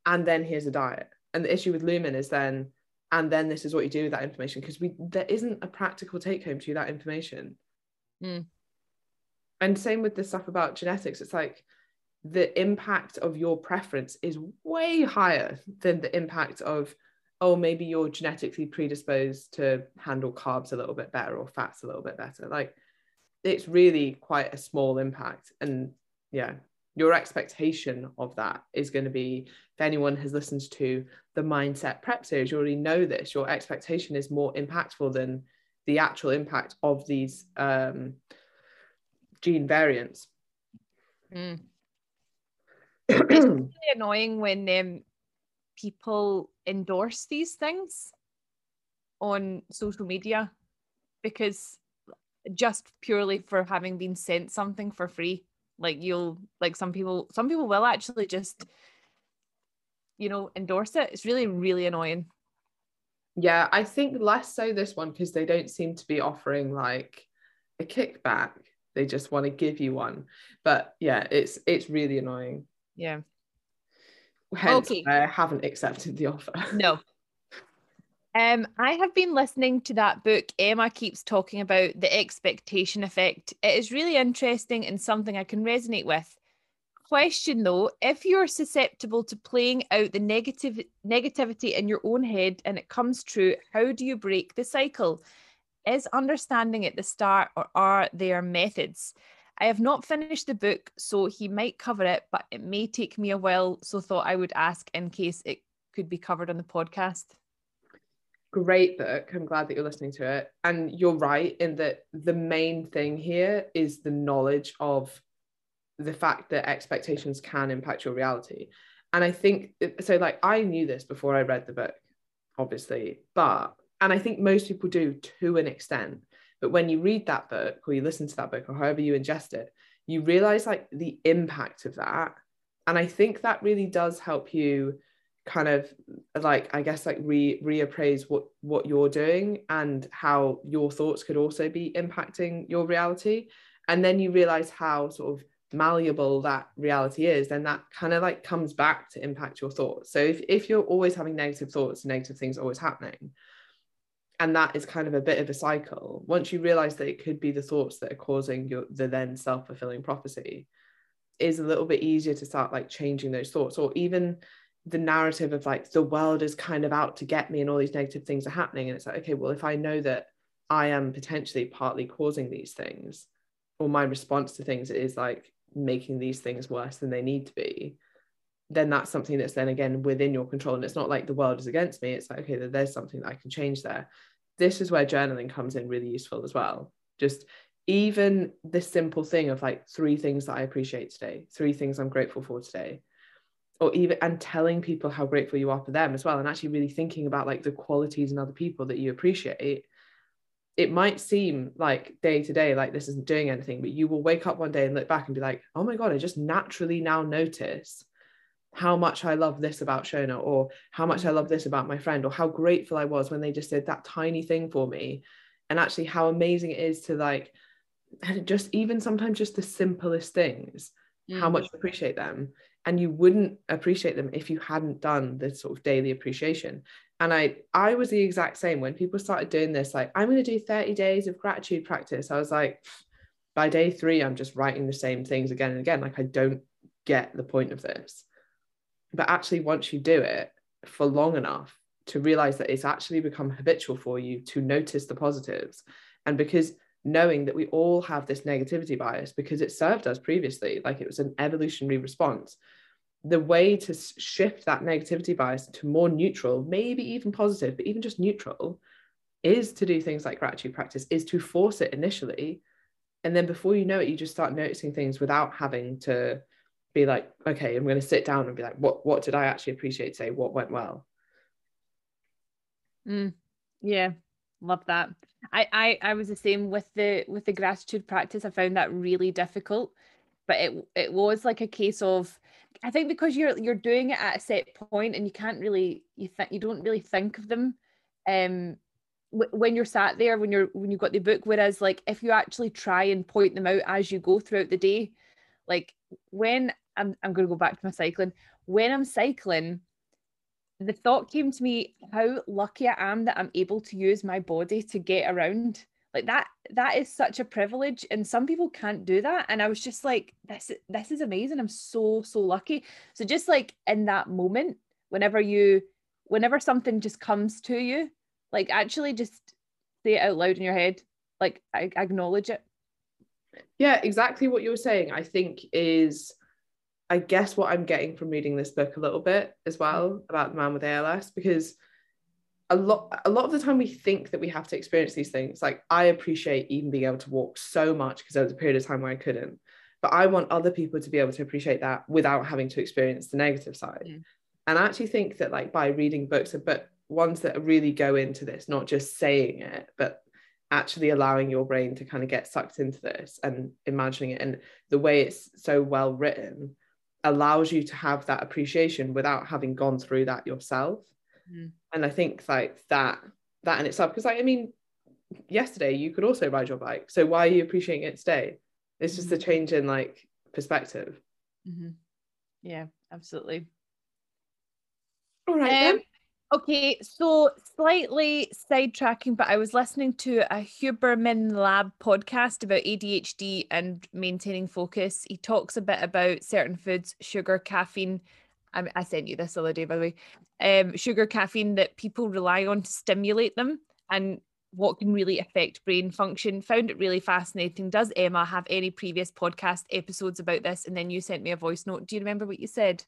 and then here's a diet. And the issue with Lumen is then, and then this is what you do with that information because we there isn't a practical take home to that information. Mm. And same with the stuff about genetics. It's like the impact of your preference is way higher than the impact of oh maybe you're genetically predisposed to handle carbs a little bit better or fats a little bit better. Like it's really quite a small impact. And yeah your expectation of that is going to be if anyone has listened to the mindset prep series you already know this your expectation is more impactful than the actual impact of these um, gene variants. Mm. It's really annoying when um, people endorse these things on social media because just purely for having been sent something for free like you'll like some people some people will actually just you know endorse it it's really really annoying Yeah, I think less so this one because they don't seem to be offering like a kickback. They just want to give you one. But yeah, it's it's really annoying. yeah Hence, Okay. I haven't accepted the offer. No. Um, I have been listening to that book Emma keeps talking about the expectation effect. It is really interesting and something I can resonate with. Question though, if you're susceptible to playing out the negative negativity in your own head and it comes true, how do you break the cycle? Is understanding at the start or are there methods? I have not finished the book, so he might cover it, but it may take me a while, so thought I would ask in case it could be covered on the podcast. Great book. I'm glad that you're listening to it. And you're right in that the main thing here is the knowledge of the fact that expectations can impact your reality. And I think so, like, I knew this before I read the book, obviously, but, and I think most people do to an extent. But when you read that book or you listen to that book or however you ingest it, you realize like the impact of that. And I think that really does help you kind of like I guess like re reappraise what what you're doing and how your thoughts could also be impacting your reality. And then you realize how sort of malleable that reality is, then that kind of like comes back to impact your thoughts. So if, if you're always having negative thoughts, negative things always happening, and that is kind of a bit of a cycle. Once you realize that it could be the thoughts that are causing your the then self-fulfilling prophecy is a little bit easier to start like changing those thoughts or even the narrative of like the world is kind of out to get me and all these negative things are happening. And it's like okay well if i know that i am potentially partly causing these things or my response to things is like making these things worse than they need to be then that's something that's then again within your control and it's not like the world is against me it's like okay there's something that i can change there. This is where journaling comes in really useful as well. Just even this simple thing of like three things that i appreciate today three things i'm grateful for today or even and telling people how grateful you are for them as well and actually really thinking about like the qualities in other people that you appreciate it might seem like day to day like this isn't doing anything but you will wake up one day and look back and be like oh my god i just naturally now notice how much I love this about Shona, or how much I love this about my friend, or how grateful I was when they just did that tiny thing for me. And actually, how amazing it is to like, and just even sometimes just the simplest things, how mm. much you appreciate them. And you wouldn't appreciate them if you hadn't done this sort of daily appreciation. And I, I was the exact same when people started doing this, like, I'm going to do 30 days of gratitude practice. I was like, by day three, I'm just writing the same things again and again. Like, I don't get the point of this but actually once you do it for long enough to realize that it's actually become habitual for you to notice the positives and because knowing that we all have this negativity bias because it served us previously like it was an evolutionary response the way to shift that negativity bias to more neutral maybe even positive but even just neutral is to do things like gratitude practice is to force it initially. And then before you know it you just start noticing things without having to be like, okay, I'm going to sit down and be like, what what did I actually appreciate today? What went well? Mm, yeah, love that. I, I I was the same with the with the gratitude practice. I found that really difficult, but it it was like a case of I think because you're you're doing it at a set point and you can't really you think you don't really think of them um when you're sat there when you're when you've got the book whereas like if you actually try and point them out as you go throughout the day like when I'm, I'm going to go back to my cycling. When i'm cycling the thought came to me how lucky i am that i'm able to use my body to get around. Like that that is such a privilege and some people can't do that and i was just like this this is amazing. I'm so so lucky. So just like in that moment whenever you whenever something just comes to you like actually just say it out loud in your head like acknowledge it. Yeah exactly what you were saying i think is i guess what i'm getting from reading this book a little bit as well about the man with als because a lot a lot of the time we think that we have to experience these things. Like i appreciate even being able to walk so much because there was a period of time where i couldn't. But i want other people to be able to appreciate that without having to experience the negative side. Mm. and i actually think that like by reading books but ones that really go into this not just saying it but actually allowing your brain to kind of get sucked into this and imagining it and the way it's so well written allows you to have that appreciation without having gone through that yourself mm. and i think like that that in itself because like, i mean yesterday you could also ride your bike so why are you appreciating it today it's just mm-hmm. a change in like perspective mm-hmm. yeah absolutely all right um, then Okay, so slightly sidetracking, but I was listening to a Huberman Lab podcast about ADHD and maintaining focus. He talks a bit about certain foods, sugar, caffeine. I, I sent you this the other day, by the way. Um, sugar, caffeine that people rely on to stimulate them and what can really affect brain function. Found it really fascinating. Does Emma have any previous podcast episodes about this? And then you sent me a voice note. Do you remember what you said?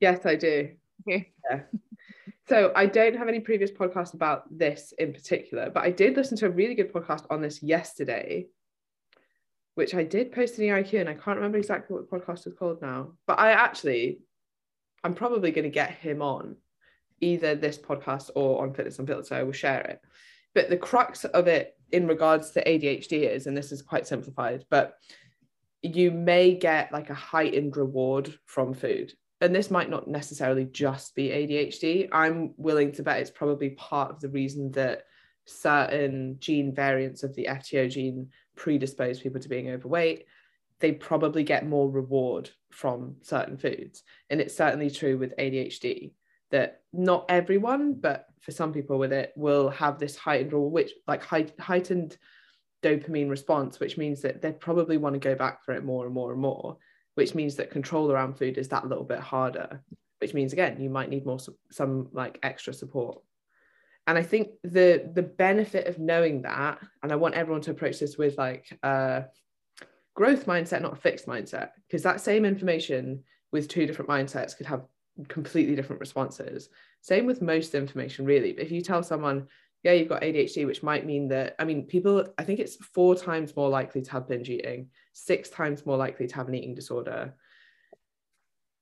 Yes, I do. Okay. Yeah. So I don't have any previous podcasts about this in particular, but I did listen to a really good podcast on this yesterday, which I did post in the IQ, and I can't remember exactly what the podcast is called now. But I actually, I'm probably going to get him on either this podcast or on Fitness Unfiltered, so I will share it. But the crux of it in regards to ADHD is, and this is quite simplified, but you may get like a heightened reward from food and this might not necessarily just be ADHD. I'm willing to bet it's probably part of the reason that certain gene variants of the FTO gene predispose people to being overweight. They probably get more reward from certain foods. And it's certainly true with ADHD that not everyone, but for some people with it, will have this heightened or which like heightened dopamine response, which means that they probably want to go back for it more and more and more which means that control around food is that little bit harder which means again you might need more some like extra support. And i think the the benefit of knowing that and i want everyone to approach this with like a growth mindset not a fixed mindset because that same information with two different mindsets could have completely different responses. Same with most information really. But if you tell someone yeah you've got adhd which might mean that i mean people i think it's four times more likely to have binge eating six times more likely to have an eating disorder.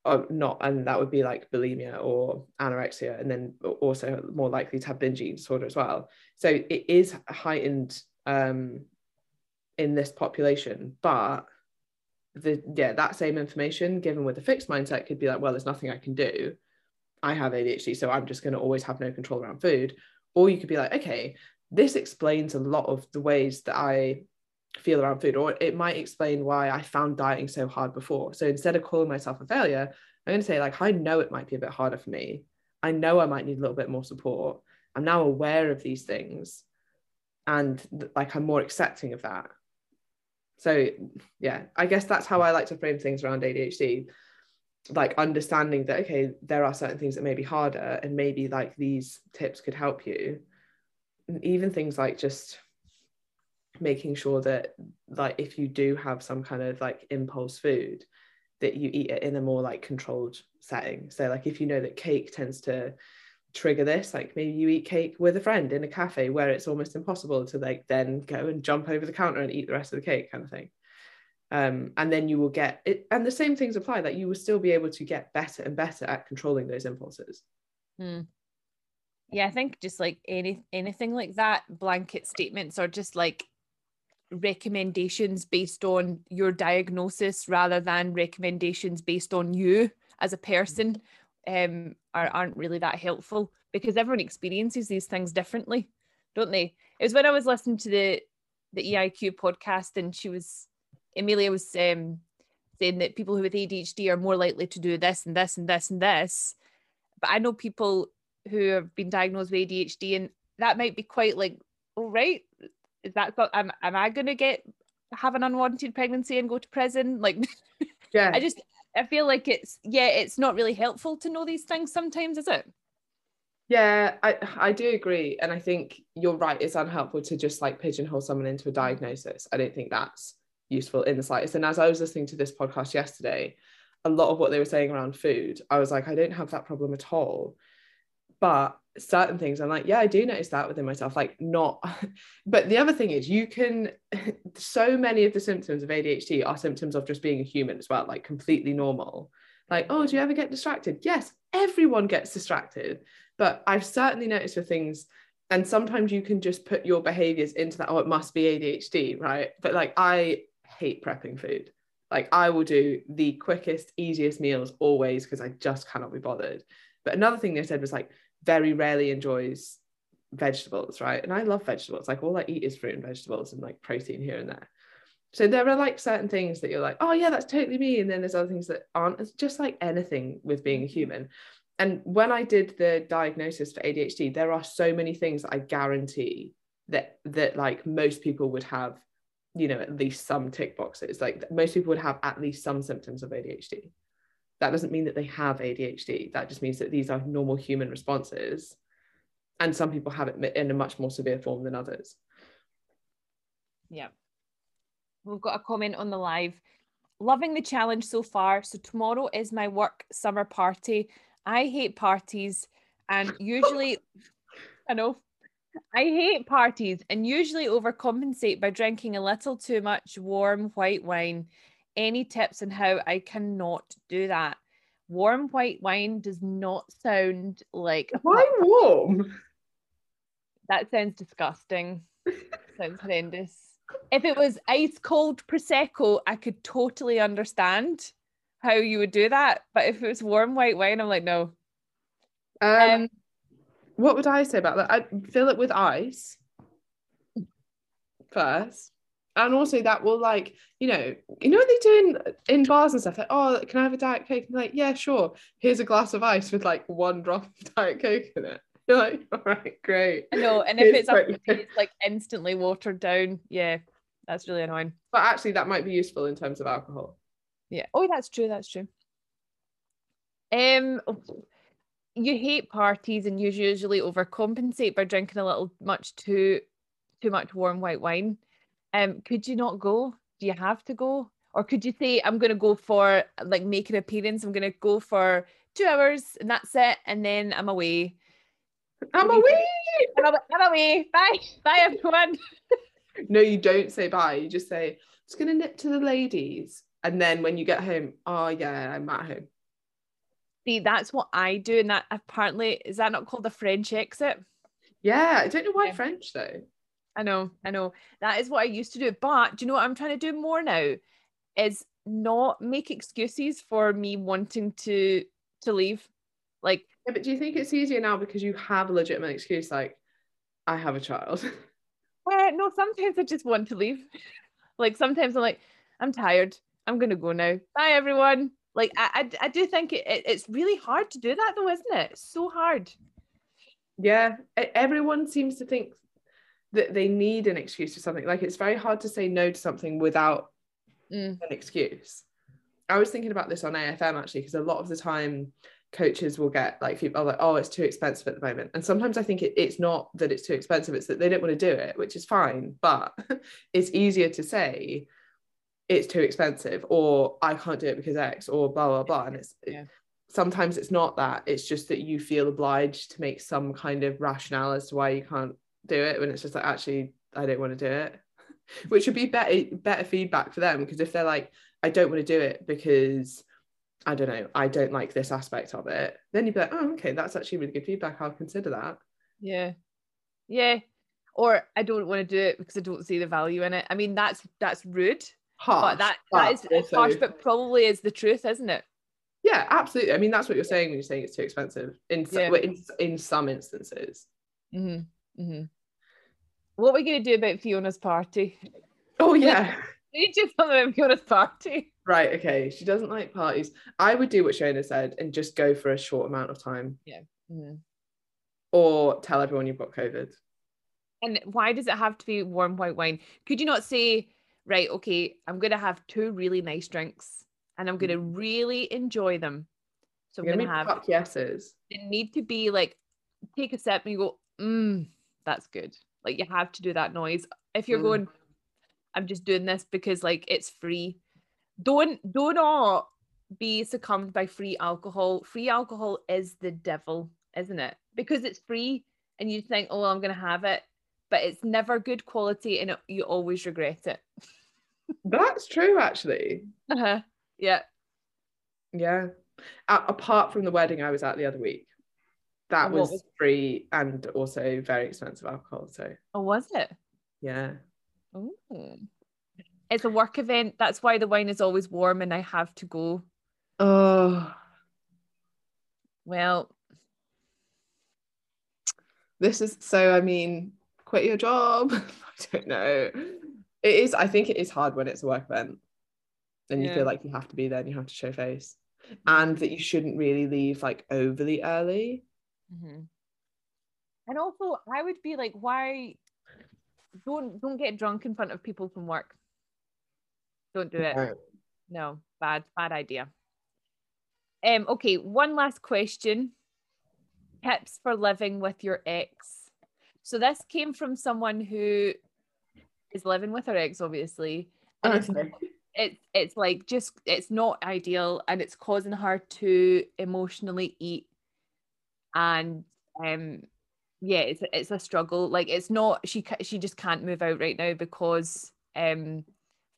Or not and that would be like bulimia or anorexia and then also more likely to have binge eating disorder as well. So it is heightened um, in this population but the yeah that same information given with a fixed mindset could be like well there's nothing i can do. I have adhd so i'm just going to always have no control around food. Or you could be like okay this explains a lot of the ways that i feel around food, or it might explain why I found dieting so hard before. So instead of calling myself a failure, I'm going to say, like, I know it might be a bit harder for me. I know I might need a little bit more support. I'm now aware of these things and like I'm more accepting of that. So, yeah, I guess that's how I like to frame things around ADHD. Like understanding that, okay, there are certain things that may be harder, and maybe like these tips could help you. even things like just making sure that like if you do have some kind of like impulse food that you eat it in a more like controlled setting so like if you know that cake tends to trigger this like maybe you eat cake with a friend in a cafe where it's almost impossible to like then go and jump over the counter and eat the rest of the cake kind of thing Um, and then you will get it, and the same things apply. That you will still be able to get better and better at controlling those impulses. Mm. Yeah, I think just like any anything like that, blanket statements are just like recommendations based on your diagnosis rather than recommendations based on you as a person um, are, aren't really that helpful because everyone experiences these things differently, don't they? It was when I was listening to the the EIQ podcast and she was Amelia was um, saying that people with ADHD are more likely to do this and this and this and this. But I know people who have been diagnosed with ADHD, and that might be quite like, oh right, is that am am I gonna get have an unwanted pregnancy and go to prison? Like, yeah, I just I feel like it's yeah, it's not really helpful to know these things sometimes, is it? Yeah, I I do agree, and I think you're right. It's unhelpful to just like pigeonhole someone into a diagnosis. I don't think that's useful in the slightest. And as I was listening to this podcast yesterday, a lot of what they were saying around food, I was like, I don't have that problem at all. But certain things, I'm like, yeah, I do notice that within myself. Like, not, but the other thing is, you can, so many of the symptoms of ADHD are symptoms of just being a human as well, like completely normal. Like, oh, do you ever get distracted? Yes, everyone gets distracted. But I've certainly noticed for things and sometimes you can just put your behaviors into that oh it must be adhd right but like i hate prepping food. Like I will do the quickest, easiest meals always because I just cannot be bothered. But another thing they said was like very rarely enjoys vegetables, right? And I love vegetables. Like all I eat is fruit and vegetables and like protein here and there. So there are like certain things that you're like, oh yeah, that's totally me. And then there's other things that aren't. It's just like anything with being a human. And when I did the diagnosis for ADHD, there are so many things I guarantee that that like most people would have you know at least some tick boxes like most people would have at least some symptoms of adhd that doesn't mean that they have adhd that just means that these are normal human responses and some people have it in a much more severe form than others. Yeah. We've got a comment on the live. Loving the challenge so far so tomorrow is my work summer party. I hate parties and usually i know. I hate parties and usually overcompensate by drinking a little too much warm white wine. Any tips on how I cannot do that? Warm white wine does not sound like why warm. That sounds disgusting. sounds horrendous. If it was ice cold prosecco, I could totally understand how you would do that. But if it was warm white wine, I'm like, no. Um, um what would I say about that? I'd fill it with ice first. And also that will like, you know, you know what they do in, in bars and stuff, like, oh, can I have a Diet Coke? And like, yeah, sure. Here's a glass of ice with like one drop of Diet Coke in it. You're like, all right, great. I know. And if it's, it's, it's like instantly watered down, yeah, that's really annoying. But actually that might be useful in terms of alcohol. Yeah. Oh, that's true. That's true. Um you hate parties and you usually overcompensate by drinking a little much too too much warm white wine. Um, could you not go? Do you have to go? Or could you say, I'm gonna go for like make an appearance, I'm gonna go for two hours and that's it, and then I'm away. I'm away. I'm, I'm away. Bye. Bye everyone. no, you don't say bye. You just say, I'm just gonna nip to the ladies. And then when you get home, oh yeah, I'm at home. See, that's what I do, and that apparently is that not called the French exit? Yeah, I don't know why yeah. French though. I know, I know. That is what I used to do. But do you know what I'm trying to do more now? Is not make excuses for me wanting to to leave. Like yeah, but do you think it's easier now because you have a legitimate excuse like I have a child? Uh, no, sometimes I just want to leave. like sometimes I'm like, I'm tired. I'm gonna go now. Bye everyone. Like I, I, I do think it, it, it's really hard to do that though, isn't it? It's so hard. Yeah, everyone seems to think that they need an excuse for something. Like it's very hard to say no to something without mm. an excuse. I was thinking about this on AFM actually, because a lot of the time coaches will get like people are like, oh, it's too expensive at the moment. And sometimes I think it, it's not that it's too expensive, it's that they don't want to do it, which is fine. But it's easier to say, it's too expensive or I can't do it because X or blah blah blah. And it's yeah. sometimes it's not that. It's just that you feel obliged to make some kind of rationale as to why you can't do it when it's just like actually I don't want to do it. which would be better better feedback for them because if they're like I don't want to do it because I don't know I don't like this aspect of it then you'd be like oh okay that's actually really good feedback I'll consider that yeah yeah or I don't want to do it because I don't see the value in it I mean that's that's rude harsh but that that is also- harsh but probably is the truth isn't it yeah absolutely I mean that's what you're saying when you're saying it's too expensive in Yeah. in, in some instances mm-hmm. Mm-hmm. What are we going to do about Fiona's party? Oh yeah. need to do something about Fiona's party. Right okay. She doesn't like parties. I would do what Shona said and just go for a short amount of time. Mhm. or tell everyone you've got COVID. And why does it have to be warm white wine? Could you not say, right, okay, I'm going to have two really nice drinks and I'm going to really enjoy them. So I'm going gonna have, fuck yeses. They need to be like, take a sip and you go, mmm, that's good. Like you have to do that noise. If you're Mm. going, I'm just doing this because like it's free. Don't, do not be succumbed by free alcohol. Free alcohol is the devil, isn't it? Because it's free and you think, oh, I'm going to have it, but it's never good quality and it, you always regret it. that's true actually Uh-huh. Yeah. Yeah. A- apart from the wedding I was at the other week, that was, was- free and also very expensive alcohol. So Oh, was it? yeah. Ooh. It's a work event. That's why the wine is always warm and I have to go. Oh, Well, this is so. I mean, quit your job. I don't know. It is. I think it is hard when it's a work event, and you Yeah. feel like you have to be there and you have to show face, and that you shouldn't really leave like overly early. Mhm. and also I would be like, why don't don't get drunk in front of people from work. Don't do it. No. No, bad, bad idea. Um, okay, one last question. Tips for living with your ex. So this came from someone who is living with her ex, obviously. And it's, Okay. it's it's like just it's not ideal and it's causing her to emotionally eat and um yeah it's it's a struggle like it's not she she just can't move out right now because um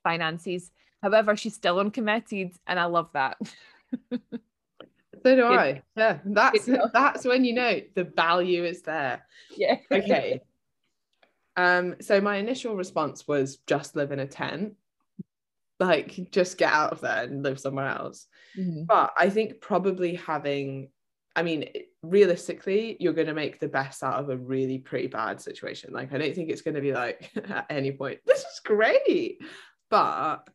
finances however she's still uncommitted and i love that So do I. Yeah, that's that's when you know the value is there. yeah okay. Um, so my initial response was just live in a tent. Like just get out of there and live somewhere else. Mhm. But I think probably having, I mean, realistically, you're gonna make the best out of a really pretty bad situation. Like I don't think it's gonna be like at any point, this is great. But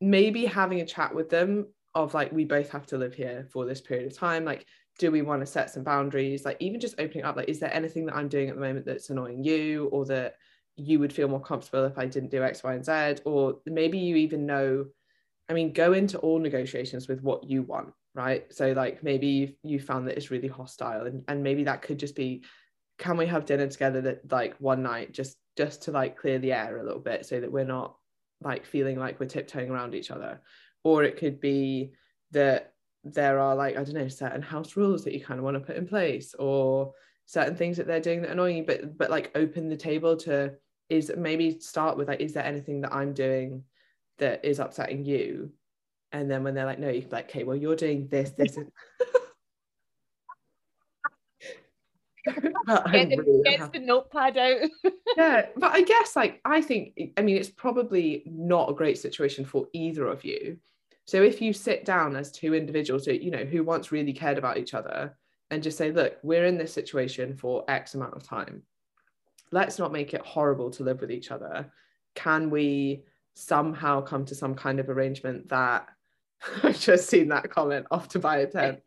maybe having a chat with them of like we both have to live here for this period of time. Like do we want to set some boundaries like even just opening up like is there anything that i'm doing at the moment that's annoying you or that you would feel more comfortable if i didn't do x y and z or maybe you even know i mean go into all negotiations with what you want right? So like maybe you found that it's really hostile and, and maybe that could just be can we have dinner together that like one night just just to like clear the air a little bit so that we're not like feeling like we're tiptoeing around each other? Or it could be that there are like I don't know certain house rules that you kind of want to put in place or certain things that they're doing that annoy you but but like open the table to is maybe start with like is there anything that I'm doing that is upsetting you and then when they're like no you can be like okay well you're doing this this and But get, the, really get the notepad out. Yeah but i guess like i think i mean it's probably not a great situation for either of you. So if you sit down as two individuals who you know who once really cared about each other and just say look we're in this situation for x amount of time. Let's not make it horrible to live with each other. Can we somehow come to some kind of arrangement that i've just seen that comment off to buy a tent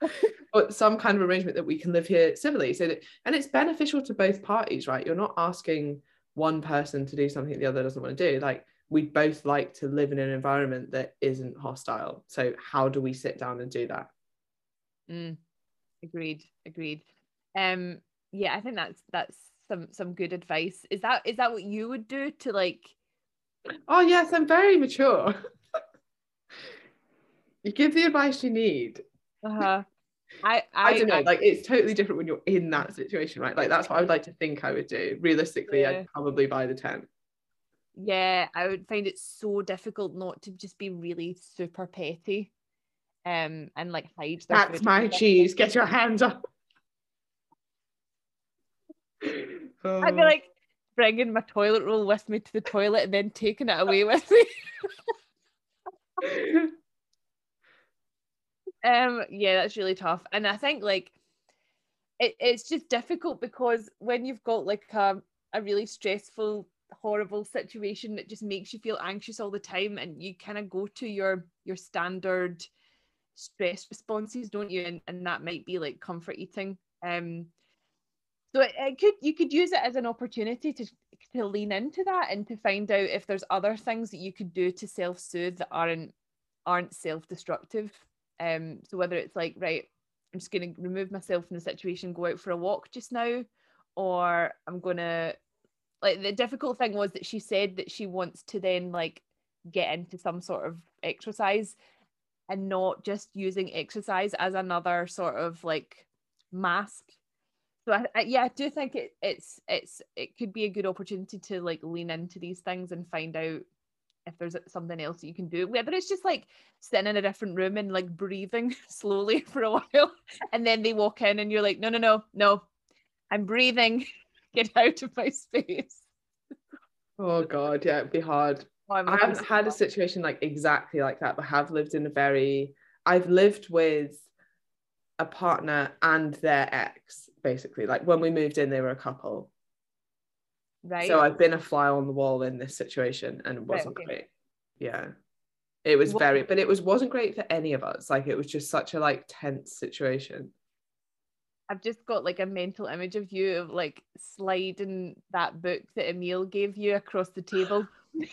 but some kind of arrangement that we can live here civilly. So that and it's beneficial to both parties right? You're not asking one person to do something the other doesn't want to do. Like we'd both like to live in an environment that isn't hostile. So how do we sit down and do that? Mm, agreed agreed. Um yeah i think that's that's some some good advice. Is that is that what you would do to like oh yes i'm very mature you give the advice you need uh I, I, I don't know I- like it's totally different when you're in that situation right like that's what i would like to think i would do realistically Yeah. i'd probably buy the tent yeah, I would find it so difficult not to just be really super petty. Um, and like hide. That's my cheese. Get your hands up. oh. I'd be like bringing my toilet roll with me to the toilet and then taking it away with me. um, yeah, that's really tough. And I think like it, it's just difficult because when you've got like a, a really stressful horrible situation that just makes you feel anxious all the time and you kind of go to your your standard stress responses don't you? And, and that might be like comfort eating um so it, it could you could use it as an opportunity to to lean into that and to find out if there's other things that you could do to self-soothe that aren't aren't self-destructive um so whether it's like right i'm just going to remove myself from the situation go out for a walk just now or i'm going to like the difficult thing was that she said that she wants to then like get into some sort of exercise and not just using exercise as another sort of like mask. So I, I, yeah i do think it it's it's it could be a good opportunity to like lean into these things and find out if there's something else you can do whether it's just like sitting in a different room and like breathing slowly for a while and then they walk in and you're like no no no no. I'm breathing. Get out of my space. Oh god. Yeah it'd be hard. Oh, i haven't had a situation like exactly like that but have lived in a very i've lived with a partner and their ex basically. Like when we moved in they were a couple right so i've been a fly on the wall in this situation and it wasn't right, okay. great yeah it was what? very but it was wasn't great for any of us like it was just such a like tense situation I've just got like a mental image of you of like sliding that book that Emil gave you across the table.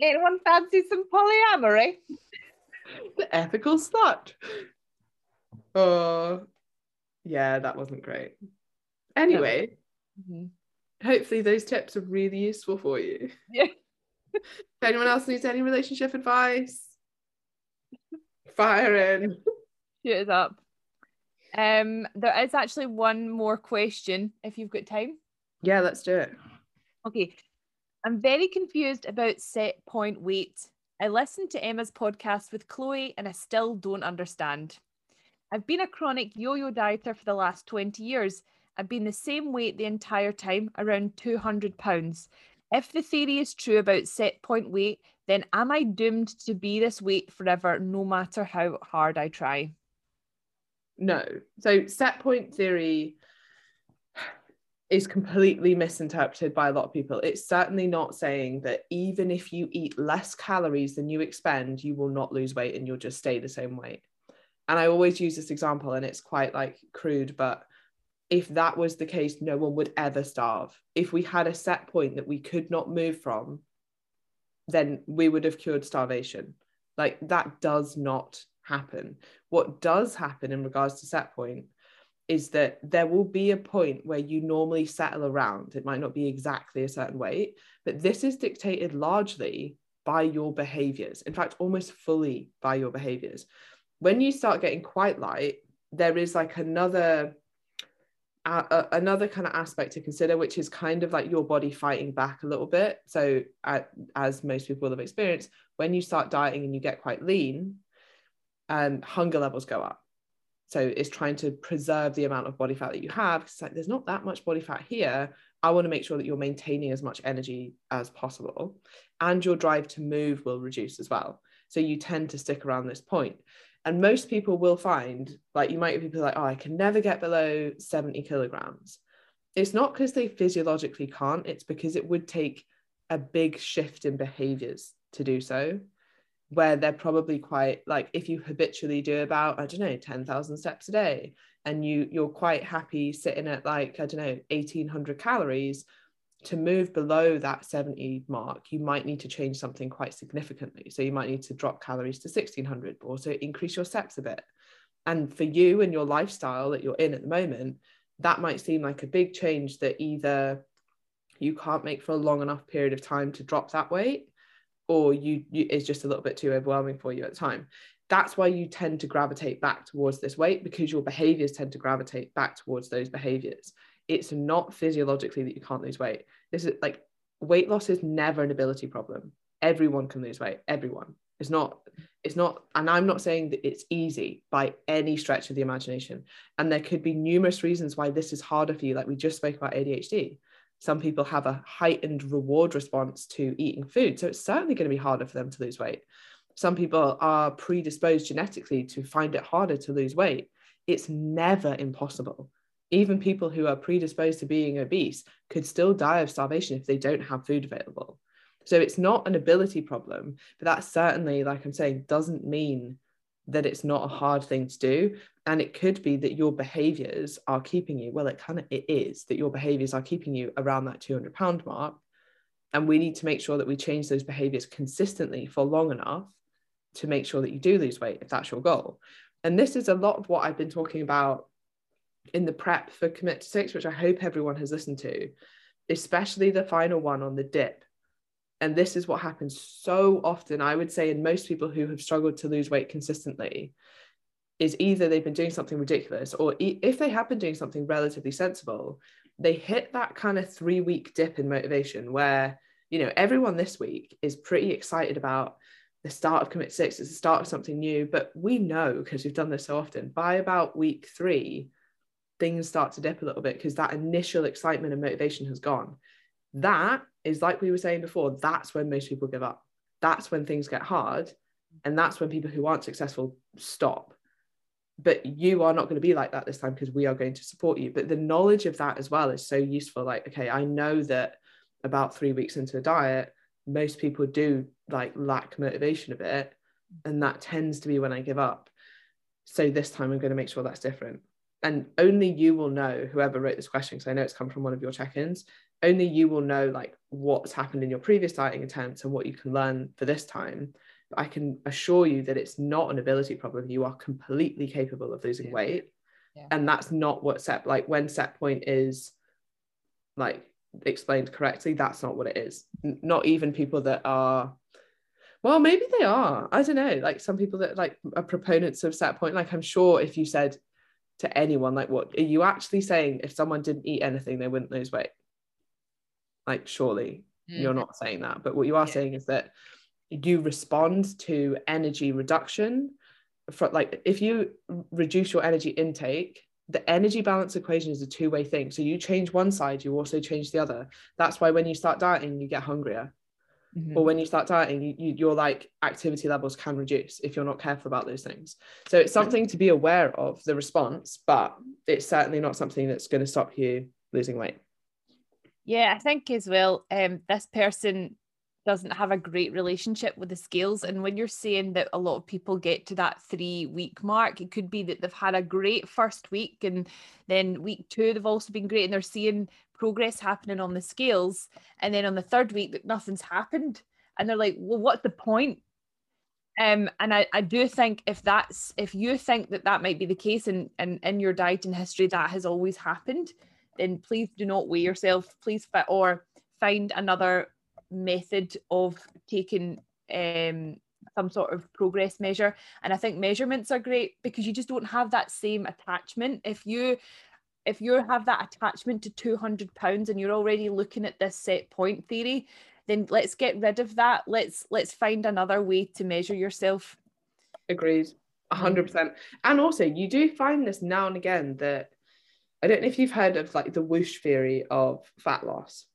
Anyone fancy some polyamory? The ethical slut. Oh, yeah, that wasn't great. Anyway, mm-hmm. hopefully those tips are really useful for you. Yeah. if anyone else needs any relationship advice, fire in. Shoot it up. Um, there is actually one more question if you've got time. Yeah, let's do it. Okay. I'm very confused about set point weight. I listened to Emma's podcast with Chloe and I still don't understand. I've been a chronic yo yo dieter for the last 20 years. I've been the same weight the entire time, around 200 pounds. If the theory is true about set point weight, then am I doomed to be this weight forever, no matter how hard I try? no. So set point theory is completely misinterpreted by a lot of people. It's certainly not saying that even if you eat less calories than you expend, you will not lose weight and you'll just stay the same weight. And I always use this example and it's quite like crude, but if that was the case, no one would ever starve. If we had a set point that we could not move from, then we would have cured starvation. Like that does not happen. What does happen in regards to set point is that there will be a point where you normally settle around. It might not be exactly a certain weight, but this is dictated largely by your behaviors. In fact, almost fully by your behaviors. When you start getting quite light, there is like another another kind of aspect to consider, which is kind of like your body fighting back a little bit. So, uh, as most people have experienced, when you start dieting and you get quite lean, um, hunger levels go up. So it's trying to preserve the amount of body fat that you have. It's like there's not that much body fat here. I want to make sure that you're maintaining as much energy as possible, and your drive to move will reduce as well. So you tend to stick around this point. And most people will find, like, you might have people like, oh, I can never get below 70 kilograms. It's not because they physiologically can't, it's because it would take a big shift in behaviors to do so where they're probably quite like if you habitually do about i don't know 10,000 steps a day and you you're quite happy sitting at like i don't know 1800 calories to move below that 70 mark you might need to change something quite significantly. So you might need to drop calories to 1600 or also increase your steps a bit. And for you and your lifestyle that you're in at the moment that might seem like a big change that either you can't make for a long enough period of time to drop that weight or you, you it's just a little bit too overwhelming for you at the time. That's why you tend to gravitate back towards this weight because your behaviors tend to gravitate back towards those behaviors it's not physiologically that you can't lose weight this is like weight loss is never an ability problem. Everyone can lose weight. Everyone. It's not, it's not, and I'm not saying that it's easy by any stretch of the imagination. And there could be numerous reasons why this is harder for you. Like we just spoke about ADHD. Some people have a heightened reward response to eating food. So it's certainly going to be harder for them to lose weight. Some people are predisposed genetically to find it harder to lose weight. It's never impossible. Even people who are predisposed to being obese could still die of starvation if they don't have food available. So it's not an ability problem, but that certainly, like I'm saying, doesn't mean that it's not a hard thing to do. And it could be that your behaviors are keeping you, well, it kind of it is that your behaviors are keeping you around that 200 pound mark. And we need to make sure that we change those behaviors consistently for long enough to make sure that you do lose weight if that's your goal. And this is a lot of what I've been talking about in the prep for Commit to Six, which I hope everyone has listened to, especially the final one on the dip. And this is what happens so often i would say in most people who have struggled to lose weight consistently is either they've been doing something ridiculous or if they have been doing something relatively sensible they hit that kind of three week dip in motivation where you know everyone this week is pretty excited about the start of commit six it's the start of something new but we know because we've done this so often by about week three things start to dip a little bit because that initial excitement and motivation has gone that is like we were saying before, that's when most people give up. That's when things get hard. And that's when people who aren't successful stop. But you are not going to be like that this time because we are going to support you. But the knowledge of that as well is so useful. Like, okay, I know that about three weeks into a diet, most people do like lack motivation a bit. And that tends to be when I give up. So this time I'm going to make sure that's different. And only you will know, whoever wrote this question, because I know it's come from one of your check ins, only you will know like what's happened in your previous dieting attempts and what you can learn for this time. I can assure you that it's not an ability problem. You are completely capable of losing weight. Yeah. and that's not what set like when set point is like explained correctly that's not what it is. N- not even people that are well maybe they are. I don't know. Like some people that like are proponents of set point. Like i'm sure if you said to anyone like what are you actually saying if someone didn't eat anything they wouldn't lose weight like surely mm. you're not saying that but what you are yeah. saying is that you respond to energy reduction for like if you reduce your energy intake the energy balance equation is a two-way thing so you change one side you also change the other that's why when you start dieting you get hungrier mm-hmm. or when you start dieting you, you, your like activity levels can reduce if you're not careful about those things. So it's something to be aware of the response but it's certainly not something that's going to stop you losing weight. Yeah, I think as well, um, this person doesn't have a great relationship with the scales. And when you're saying that a lot of people get to that three week mark, it could be that they've had a great first week and then week two, they've also been great and they're seeing progress happening on the scales. And then on the third week, that nothing's happened. And they're like, well, what's the point? Um, and I, I do think if that's if you think that that might be the case and in, in your dieting history that has always happened then please do not weigh yourself. Please fit or find another method of taking um, some sort of progress measure. And I think measurements are great because you just don't have that same attachment. If you if you have that attachment to 200 pounds and you're already looking at this set point theory, then let's get rid of that. Let's let's find another way to measure yourself. Agreed. 100%. Mm. And also, you do find this now and again that I don't know if you've heard of like the whoosh theory of fat loss,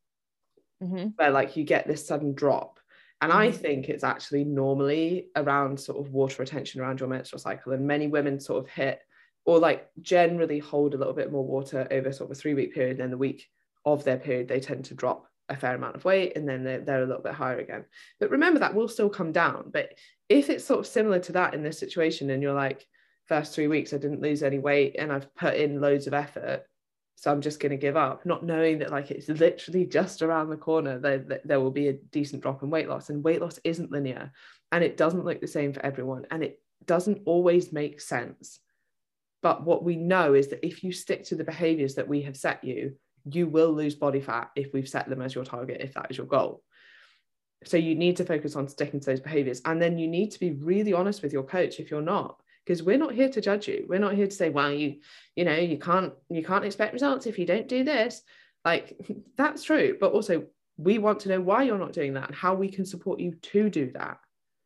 mm-hmm. where like you get this sudden drop. And I mm-hmm. think it's actually normally around sort of water retention around your menstrual cycle. And many women sort of hit or like generally hold a little bit more water over sort of a three week period. And then the week of their period, they tend to drop a fair amount of weight and then they're, they're a little bit higher again. But remember that will still come down. But if it's sort of similar to that in this situation and you're like, first three weeks I didn't lose any weight and I've put in loads of effort so I'm just going to give up not knowing that like it's literally just around the corner there, there will be a decent drop in weight loss and weight loss isn't linear and it doesn't look the same for everyone and it doesn't always make sense. But what we know is that if you stick to the behaviors that we have set you you will lose body fat if we've set them as your target if that is your goal. So you need to focus on sticking to those behaviors and then you need to be really honest with your coach if you're not because we're not here to judge you we're not here to say well you you know you can't you can't expect results if you don't do this like that's true but also we want to know why you're not doing that and how we can support you to do that.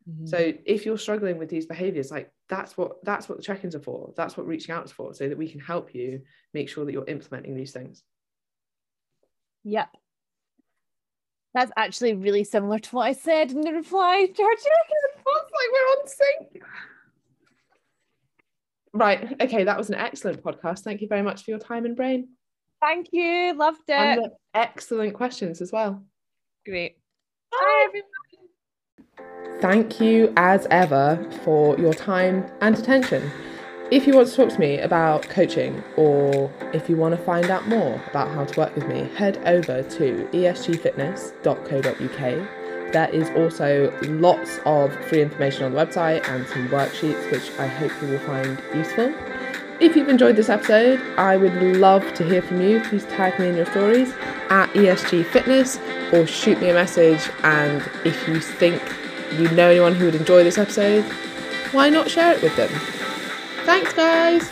Mhm. So if you're struggling with these behaviors, like that's what that's what the check-ins are for. That's what reaching out is for, so that we can help you make sure that you're implementing these things. Yep. That's actually really similar to what I said in the reply check-in. It's like we're on sync. Right. Okay, that was an excellent podcast. Thank you very much for your time and brain. Thank you. Loved it. And excellent questions as well. Great. Bye, everyone. Thank you as ever for your time and attention. If you want to talk to me about coaching or if you want to find out more about how to work with me, head over to esgfitness.co.uk. There is also lots of free information on the website and some worksheets which I hope you will find useful. If you've enjoyed this episode, I would love to hear from you. Please tag me in your stories at ESG Fitness or shoot me a message. And if you think you know anyone who would enjoy this episode, why not share it with them? Thanks, guys.